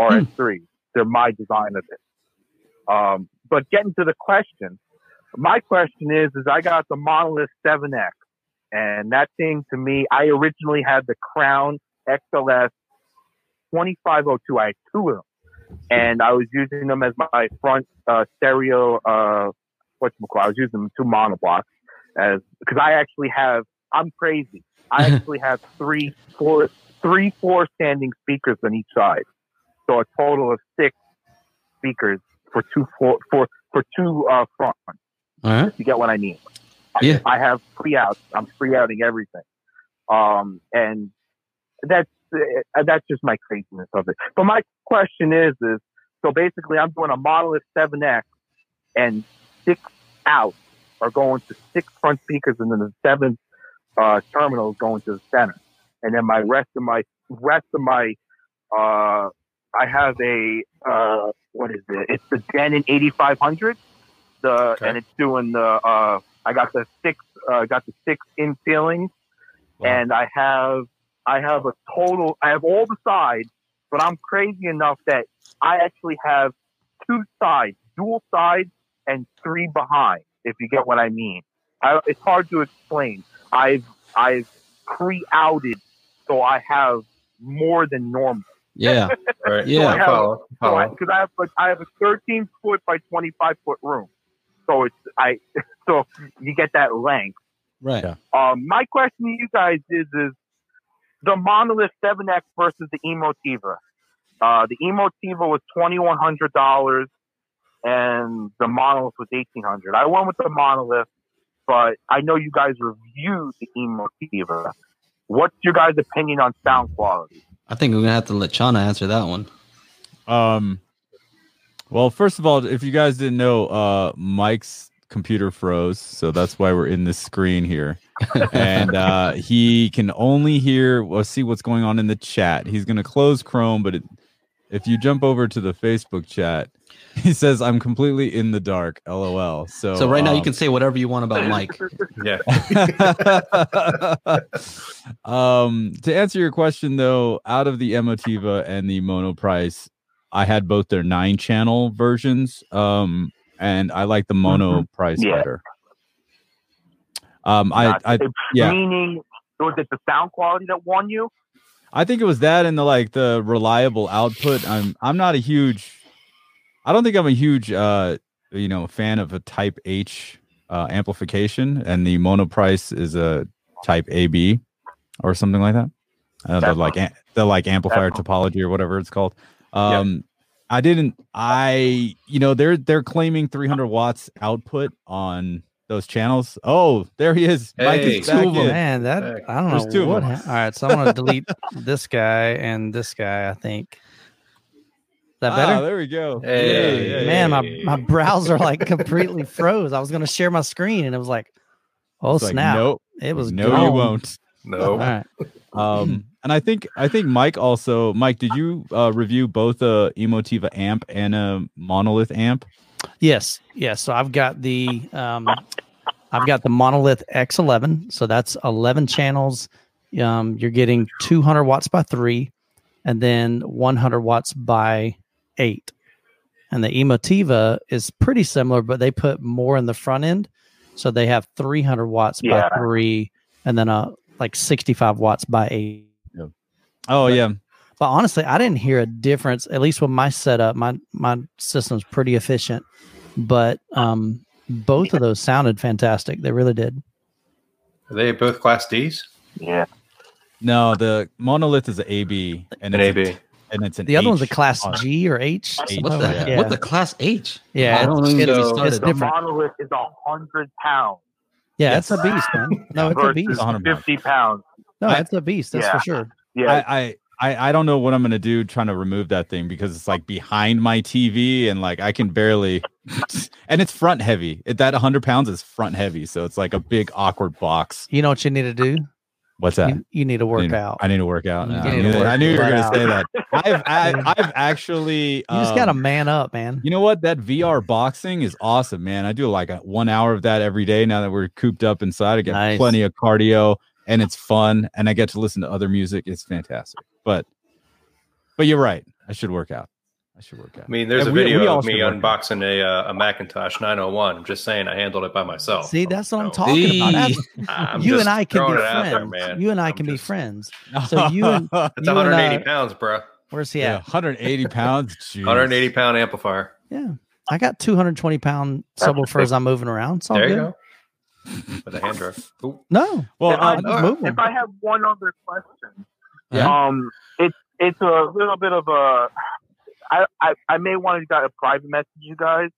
RS3. They're my design of it. Um, but getting to the question, my question is, is I got the Monolith 7X, and that thing to me, I originally had the Crown XLS 2502. I had two of them and I was using them as my front uh, stereo. Uh, what's I was using them two monoblocks as because I actually have. I'm crazy. I <laughs> actually have three, four, three, four standing speakers on each side, so a total of six speakers for two, four, for for two uh, front. Right. You get what I mean? Yeah. I have free outs. I'm free outing everything. Um, and that's, that's just my craziness of it. But my question is, is so basically I'm doing a Monolith 7X and six outs are going to six front speakers and then the seventh uh, is going to the center. And then my rest of my, rest of my, uh, I have a, uh, what is it? It's the Denon 8500. The, Okay. and it's doing the, uh, I got the six, uh, got the six in ceilings and I have, I have a total, I have all the sides, but I'm crazy enough that I actually have two sides, dual sides and three behind, if you get what I mean. I, it's hard to explain. I've, I've pre-outed, so I have more than normal. Yeah. All <laughs> right. Yeah. I I have- So I, because I have like I have a 13 foot by 25 foot room, so it's I <laughs> so you get that length. Right. Yeah. Um, my question to you guys is is the Monolith 7X versus the Emotiva. Uh, the Emotiva was twenty one hundred dollars, and the Monolith was eighteen hundred. I went with the Monolith, but I know you guys reviewed the Emotiva. What's your guys' opinion on sound quality? I think we're gonna have to let Chana answer that one. Um, well, first of all, if you guys didn't know, uh, Mike's computer froze, so that's why we're in this screen here, and uh, he can only hear. Well, see what's going on in the chat. He's gonna close Chrome, but it, if you jump over to the Facebook chat, he says, "I'm completely in the dark." LOL. So, So right now you um, can say whatever you want about Mike. <laughs> Yeah. <laughs> um, to answer your question though, out of the Emotiva and the Monoprice, I had both their nine channel versions. Um, and I like the Monoprice Yeah. better. Um, I, Not- I, yeah. Meaning, was it the sound quality that won you? I think it was that and the like the reliable output. I'm, I'm not a huge, I don't think I'm a huge, uh, you know, fan of a Type H uh, amplification, and the Monoprice is a Type AB or something like that. Uh, the like am- the like amplifier topology or whatever it's called. Um, I didn't. I you know they're they're claiming 300 watts output on those channels. Oh, there he is. Mike is back Two of 'em. in. Man, that Heck. I don't There's know two of what. 'em. ha- All right, so I'm gonna delete <laughs> this guy and this guy. I think. Is that better? Ah, there we go. Hey. Yeah, yeah, Man, my, Hey. my browser like <laughs> completely froze. I was gonna share my screen and it was like, Oh It's like, snap! nope. It was no, you won't. No. All right. Um, and I think I think Mike also Mike, did you uh, review both a Emotiva amp and a Monolith amp? Yes, yes. So I've got the um, I've got the Monolith X11. So that's 11 channels. Um, you're getting 200 watts by three, and then 100 watts by eight. And the Emotiva is pretty similar, but they put more in the front end. So they have 300 watts Yeah. by three, and then a like 65 watts by eight. Oh yeah. But honestly, I didn't hear a difference. At least with my setup, my my system's pretty efficient. But um, both of those sounded fantastic. They really did. Are they both class D's? Yeah. No, the Monolith is an AB and An it's a- AB. and it's an The other one's a class on. G or H. something What the that. what the class H? Yeah, I don't it's- even get me it's- started. The different. monolith is a hundred pounds Yeah, it's a beast, man. No, it's a beast. 100 pounds. fifty pounds. No, I- it's a beast. That's Yeah. for sure. Yeah. I, I I I don't know what I'm gonna do trying to remove that thing because it's like behind my TV and like I can barely, <laughs> and it's front heavy. It, that 100 pounds is front heavy, so it's like a big awkward box. You know what you need to do? What's that? You, you need to I work need- out. I need to work out. You I, need knew, to work I knew you were your gonna butt say that. I've <laughs> I, I've actually. You just got to um, man up, man. You know what? That VR boxing is awesome, man. I do like a, one hour of that every day now that we're cooped up inside. I get Nice. plenty of cardio and it's fun and I get to listen to other music. It's fantastic. But but you're right. I should work out. I should work out. I mean, there's Yeah, a we- we video all of me should work out. unboxing a, uh, a McIntosh 901. I'm just saying I handled it by myself. See, that's what I'm So, talking about. That's- <laughs> I'm you and I can be throwing it out there, friends. you and I I'm can be friends. So <laughs> you and It's you and, 180 uh, pounds, bro. Where's he Yeah, at? 180 <laughs> pounds. Jeez. 180 pound amplifier. Yeah, I got 220 pound subwoofers. I'm moving around. It's all There you good. go. <laughs> With a hand drive. Ooh. No, Well, if, I, um, I just if I have one other question, Yeah. um, it's it's a little bit of a. I, I, I may want to a private message you guys.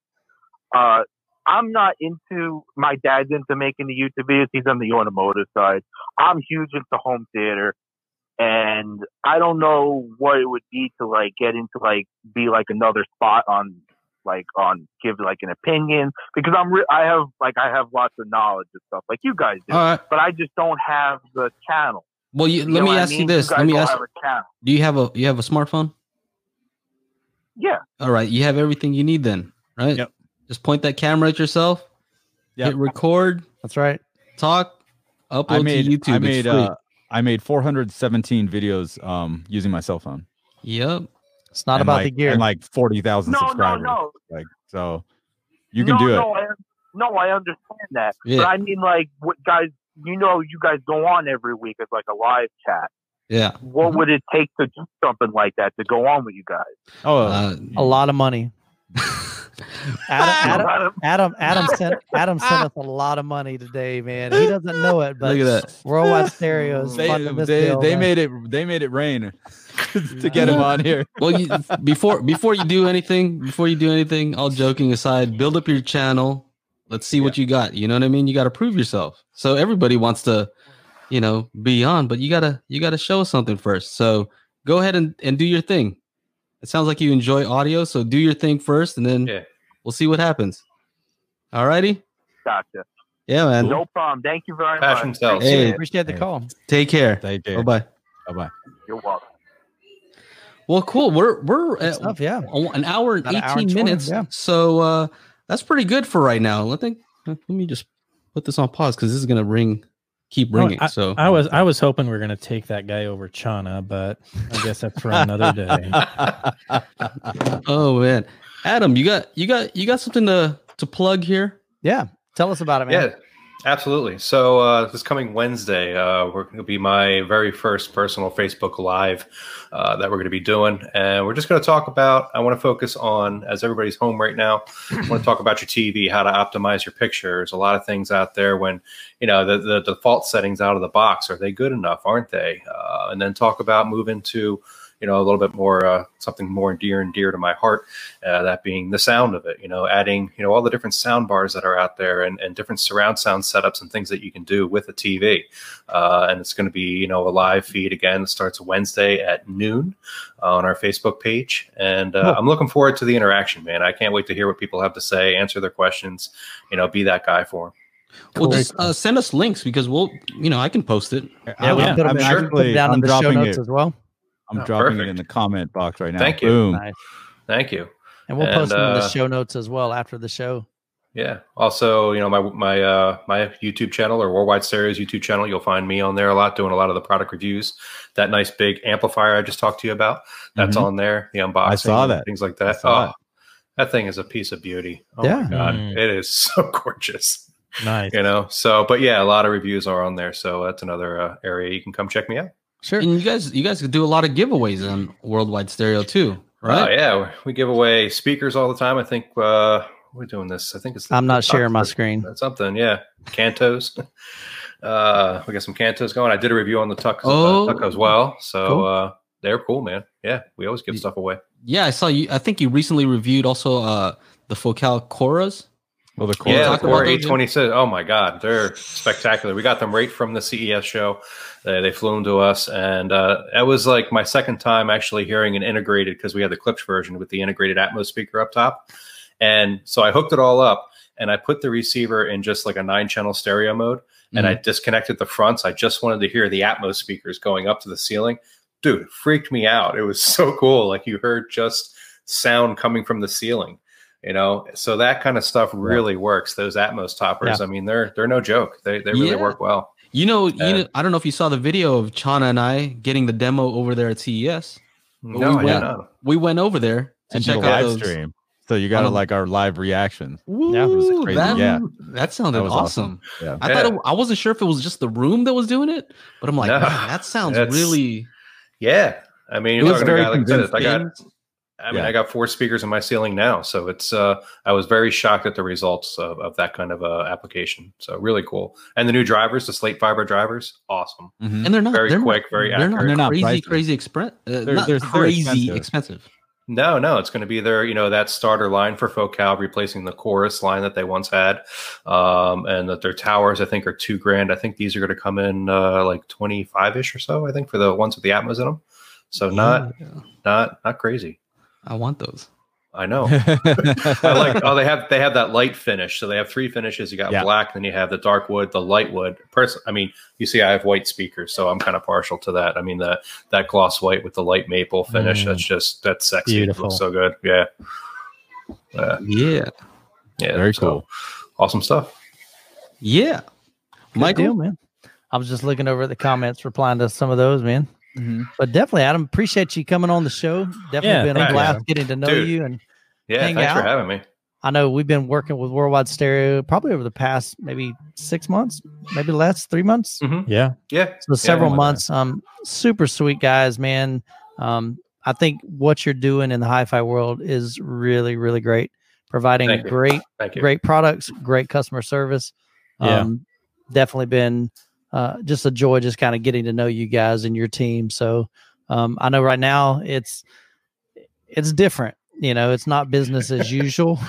Uh, I'm not into my dad's into making the YouTube videos. He's on the automotive side. I'm huge into home theater, and I don't know what it would be to like get into like be like another spot on like on give like an opinion because I'm re- I have like I have lots of knowledge and stuff like you guys do, All right. but I just don't have the channel. Well, you, You let me what I ask you mean? this. guys Let me ask. have a channel. Do you have a you have a smartphone? Yeah. All right, you have everything you need then, right? Yep. Just point that camera at yourself. Yep. Hit record. That's right. Talk. Upload I made to YouTube. I It's made free. uh I made 417 videos um using my cell phone. yep. It's not about like, the gear. and like 40,000 No, no, subscribers. no. Like so you can no, do it. no, I, no, I understand that, Yeah. but I mean, like, what guys? You know, you guys go on every week as like a live chat. Yeah. What Mm-hmm. would it take to do something like that to go on with you guys? Oh, Uh, a lot of money. <laughs> Adam, <laughs> Adam, Adam- Adam, Adam sent Adam sent us a <laughs> lot of money today, man. He doesn't know it, but Look at that. Worldwide Stereo is they, funding this they, deal, they made it they made it rain <laughs> to get him on here. well, you, before before you do anything, before you do anything, all joking aside, build up your channel. Let's see what you got. You know what I mean? You got to prove yourself. So everybody wants to, you know, be on, but you gotta you gotta show something first. So go ahead and, and do your thing. It sounds like you enjoy audio, so do your thing first, and then Yeah. we'll see what happens. All righty. Gotcha. Yeah, man. No problem. Thank you very Passion much. sells. Hey. Appreciate the call. Take care. They Bye bye. Bye bye. You're welcome. Well, cool. We're we're Good at stuff, yeah. an hour and About an hour 18 and 20, minutes. yeah. So uh that's pretty good for right now. Let think let me just put this on pause because this is gonna ring keep Oh. I, so I was I was hoping we are gonna take that guy over Chana, but I guess that's for another day. <laughs> oh man. Adam, you got you got you got something to to plug here? Yeah. Tell us about it, man. Yeah, absolutely. So uh, this coming Wednesday, uh, we're going to be my very first personal Facebook Live uh, that we're going to be doing, and we're just going to talk about. I want to focus on as everybody's home right now. I want to talk about your TV, how to optimize your picture. There's a lot of things out there when you know the, the default settings out of the box are they good enough? Aren't they? Uh, and then talk about moving to you know a little bit more uh, something more dear and dear to my heart uh, that being the sound of it you know adding you know all the different sound bars that are out there and, and different surround sound setups and things that you can do with a tv uh, and it's going to be you know a live feed again it starts wednesday at noon uh, on our facebook page and uh, Cool. i'm looking forward to the interaction man i can't wait to hear what people have to say answer their questions you know be that guy for 'em. Well, Cool. just uh, send us links because we'll, you know, I can post it. Yeah, I'm, can put I'm them, I can put them actually down I'm in the show dropping notes it. as well. I'm Oh, dropping it in the comment box right now. Thank you. Boom. Nice. Thank you. And we'll And, post them in the uh, show notes as well after the show. Yeah. Also, you know, my my uh my YouTube channel or Worldwide Stereo's YouTube channel, you'll find me on there a lot doing a lot of the product reviews. That nice big amplifier I just talked to you about, that's Mhm. on there. The unboxing, I saw that. things like that. Oh, it. that thing is a piece of beauty. Oh Yeah. my god, Mm. it is <laughs> so gorgeous. Nice. You know. So, but yeah, a lot of reviews are on there. So that's another uh, area you can come check me out. Sure. And you guys, you guys could do a lot of giveaways on Worldwide Stereo too, right? Oh right? yeah, we give away speakers all the time. I think uh we're doing this. I think it's. the- I'm not sharing my screen. That's something, yeah. Kantos. <laughs> uh, we got some Kantos going. I did a review on the TUK, Oh. uh, TUK as well. So Cool. uh, they're cool, man. Yeah, we always give stuff away. Yeah, I saw you. I think you recently reviewed also uh the Focal Choras. Well, the yeah, the about Core those, yeah? 826. Oh my God, they're spectacular. We got them right from the CES show. Uh, they flew them to us, and uh, that was like my second time actually hearing an integrated because we had the Klipsch version with the integrated Atmos speaker up top. And so I hooked it all up, and I put the receiver in just like a nine channel stereo mode, and I disconnected the fronts. I just wanted to hear the Atmos speakers going up to the ceiling. Dude, it freaked me out. It was so cool. Like you heard just sound coming from the ceiling you know so that kind of stuff really works those atmos toppers i mean they're they're no joke they, they really Yeah. work well You know, you know, I don't know if you saw the video of Chana and I getting the demo over there at CES. No we I did went, not. we went over there to and check a out live those. stream. So you got to Um, like our live reactions. Woo, was crazy. That, Yeah. that sounded That was awesome. awesome. Yeah. I thought it, I wasn't sure if it was just the room that was doing it, but I'm like, No. man, that sounds really. yeah i mean It you're was talking to a very guy like this i got convincing. I mean Yeah. i got four speakers in my ceiling now so it's uh i was very shocked at the results of, of that kind of uh, application so really cool and the new drivers the slate fiber drivers awesome Mhm. And they're not Very they're quick, not, very they're not accurate. They're not crazy, pricey. crazy express. Uh, They're- not they're- they're crazy expensive. expensive. No, no, it's going to be their, you know, that starter line for Focal, replacing the chorus line that they once had, um, and that their towers I think are two grand. I think these are going to come in uh, like twenty five ish or so. I think for the ones with the Atmos in them. So not, Yeah. not, not crazy. I want those. I know. <laughs> I like. Oh, they have they have that light finish. So they have three finishes. You got Yeah. black, then you have the dark wood, the light wood. Person, I mean, you see, I have white speakers, so I'm kind of partial to that. I mean, the that gloss white with the light maple finish. Mm. That's just that's sexy. It Beautiful. looks so good. Yeah. Uh, Yeah, yeah. Very so, cool. Awesome stuff. yeah. Good Michael, deal, man. I was just looking over at the comments, replying to some of those, man. Mhm. But definitely, Adam, appreciate you coming on the show. Definitely Yeah, been a thank you, blast Adam. getting to know Dude. you. And Yeah. Hang thanks for having me. I know we've been working with Worldwide Stereo probably over the past maybe six months, maybe less, three months. Yeah. Yeah. So several yeah. months. Um, super sweet guys, man. Um, I think what you're doing in the hi-fi world is really, really great. Providing Thank great, great products, great customer service. Yeah. Um, definitely been uh, just a joy, just kind of getting to know you guys and your team. So um, I know right now it's it's different. You know, it's not business as <laughs> usual.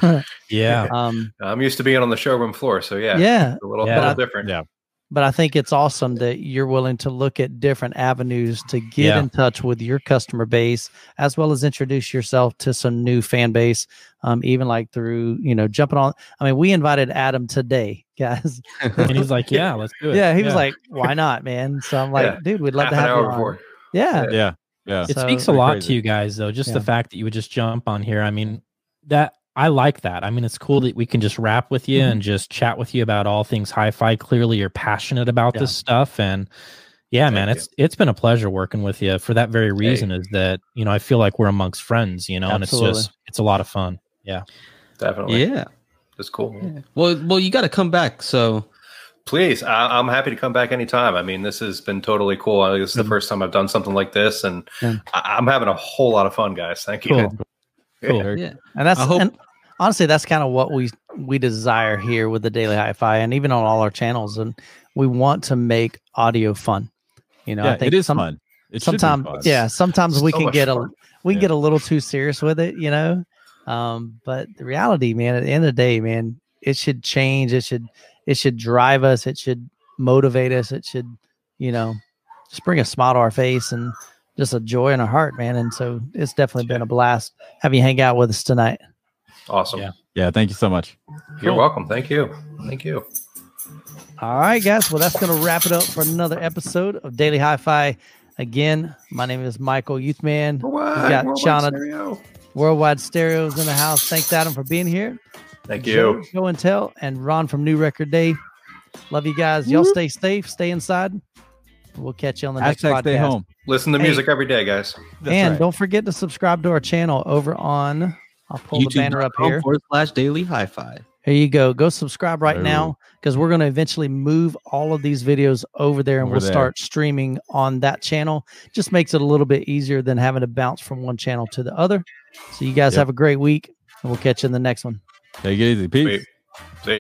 Yeah. <laughs> um, I'm used to being on the showroom floor, so yeah. yeah, It's a little, Yeah. little different. Yeah. But I think it's awesome that you're willing to look at different avenues to get Yeah. in touch with your customer base, as well as introduce yourself to some new fan base. Um, even like through you know jumping on. I mean, we invited Adam today, <laughs> guys. And he's like, yeah, let's do it. yeah, he was like, "Why not, man?" So I'm like, Yeah. "Dude, we'd love Half to have you on." Yeah, Yeah. Yeah. it So- speaks a lot crazy. to you guys though just the fact that you would just jump on here i mean that i like that i mean it's cool that we can just rap with you Mhm. and just chat with you about all things hi-fi clearly you're passionate about Yeah. this stuff and yeah Thank man you. it's it's been a pleasure working with you for that very reason is that you know i feel like we're amongst friends you know and it's just it's a lot of fun Yeah, Definitely. Yeah. It's cool. Well, well, you got to come back. So Please, I, I'm happy to come back anytime. I mean, this has been totally cool. I- This is the Mhm. first time I've done something like this, and Yeah. I, I'm having a whole lot of fun, guys. Thank you. Cool. Cool. Very yeah, and that's I hope- and honestly, that's kind of what we we desire here with the Daily Hi-Fi, and even on all our channels. And we want to make audio fun. You know, yeah, I think it is some- fun. It sometimes fun. yeah sometimes <laughs> we So can get a fun. we can Yeah. get a little too serious with it you know um but the reality man at the end of the day man it should change it should it should drive us it should motivate us it should you know just bring a smile to our face and just a joy in our heart man and so it's definitely been a blast having you hang out with us tonight Awesome. Yeah. Yeah. Thank you so much. You're Cool. welcome. Thank you. Thank you. All right, guys. Well, that's going to wrap it up for another episode of Daily Hi-Fi. Again, my name is Michael Youthman. We got Worldwide Shauna Stereo. Worldwide Stereos in the house. Thanks, Adam, for being here. Thank Joe, you. Joe and Tell, and Ron from New Record Day. Love you guys. Y'all stay safe, stay inside. We'll catch you on the next Hashtag podcast. stay home. Listen to Hey. music every day, guys. That's and right. don't forget to subscribe to our channel over on. I'll pull the banner up here. forward slash daily hi-fi. Here you go. Go subscribe right Boom. now because we're going to eventually move all of these videos over there and Over we'll there. start streaming on that channel. Just makes it a little bit easier than having to bounce from one channel to the other. So you guys Yep. have a great week and we'll catch you in the next one. Take it easy. Peace. Sweet. See.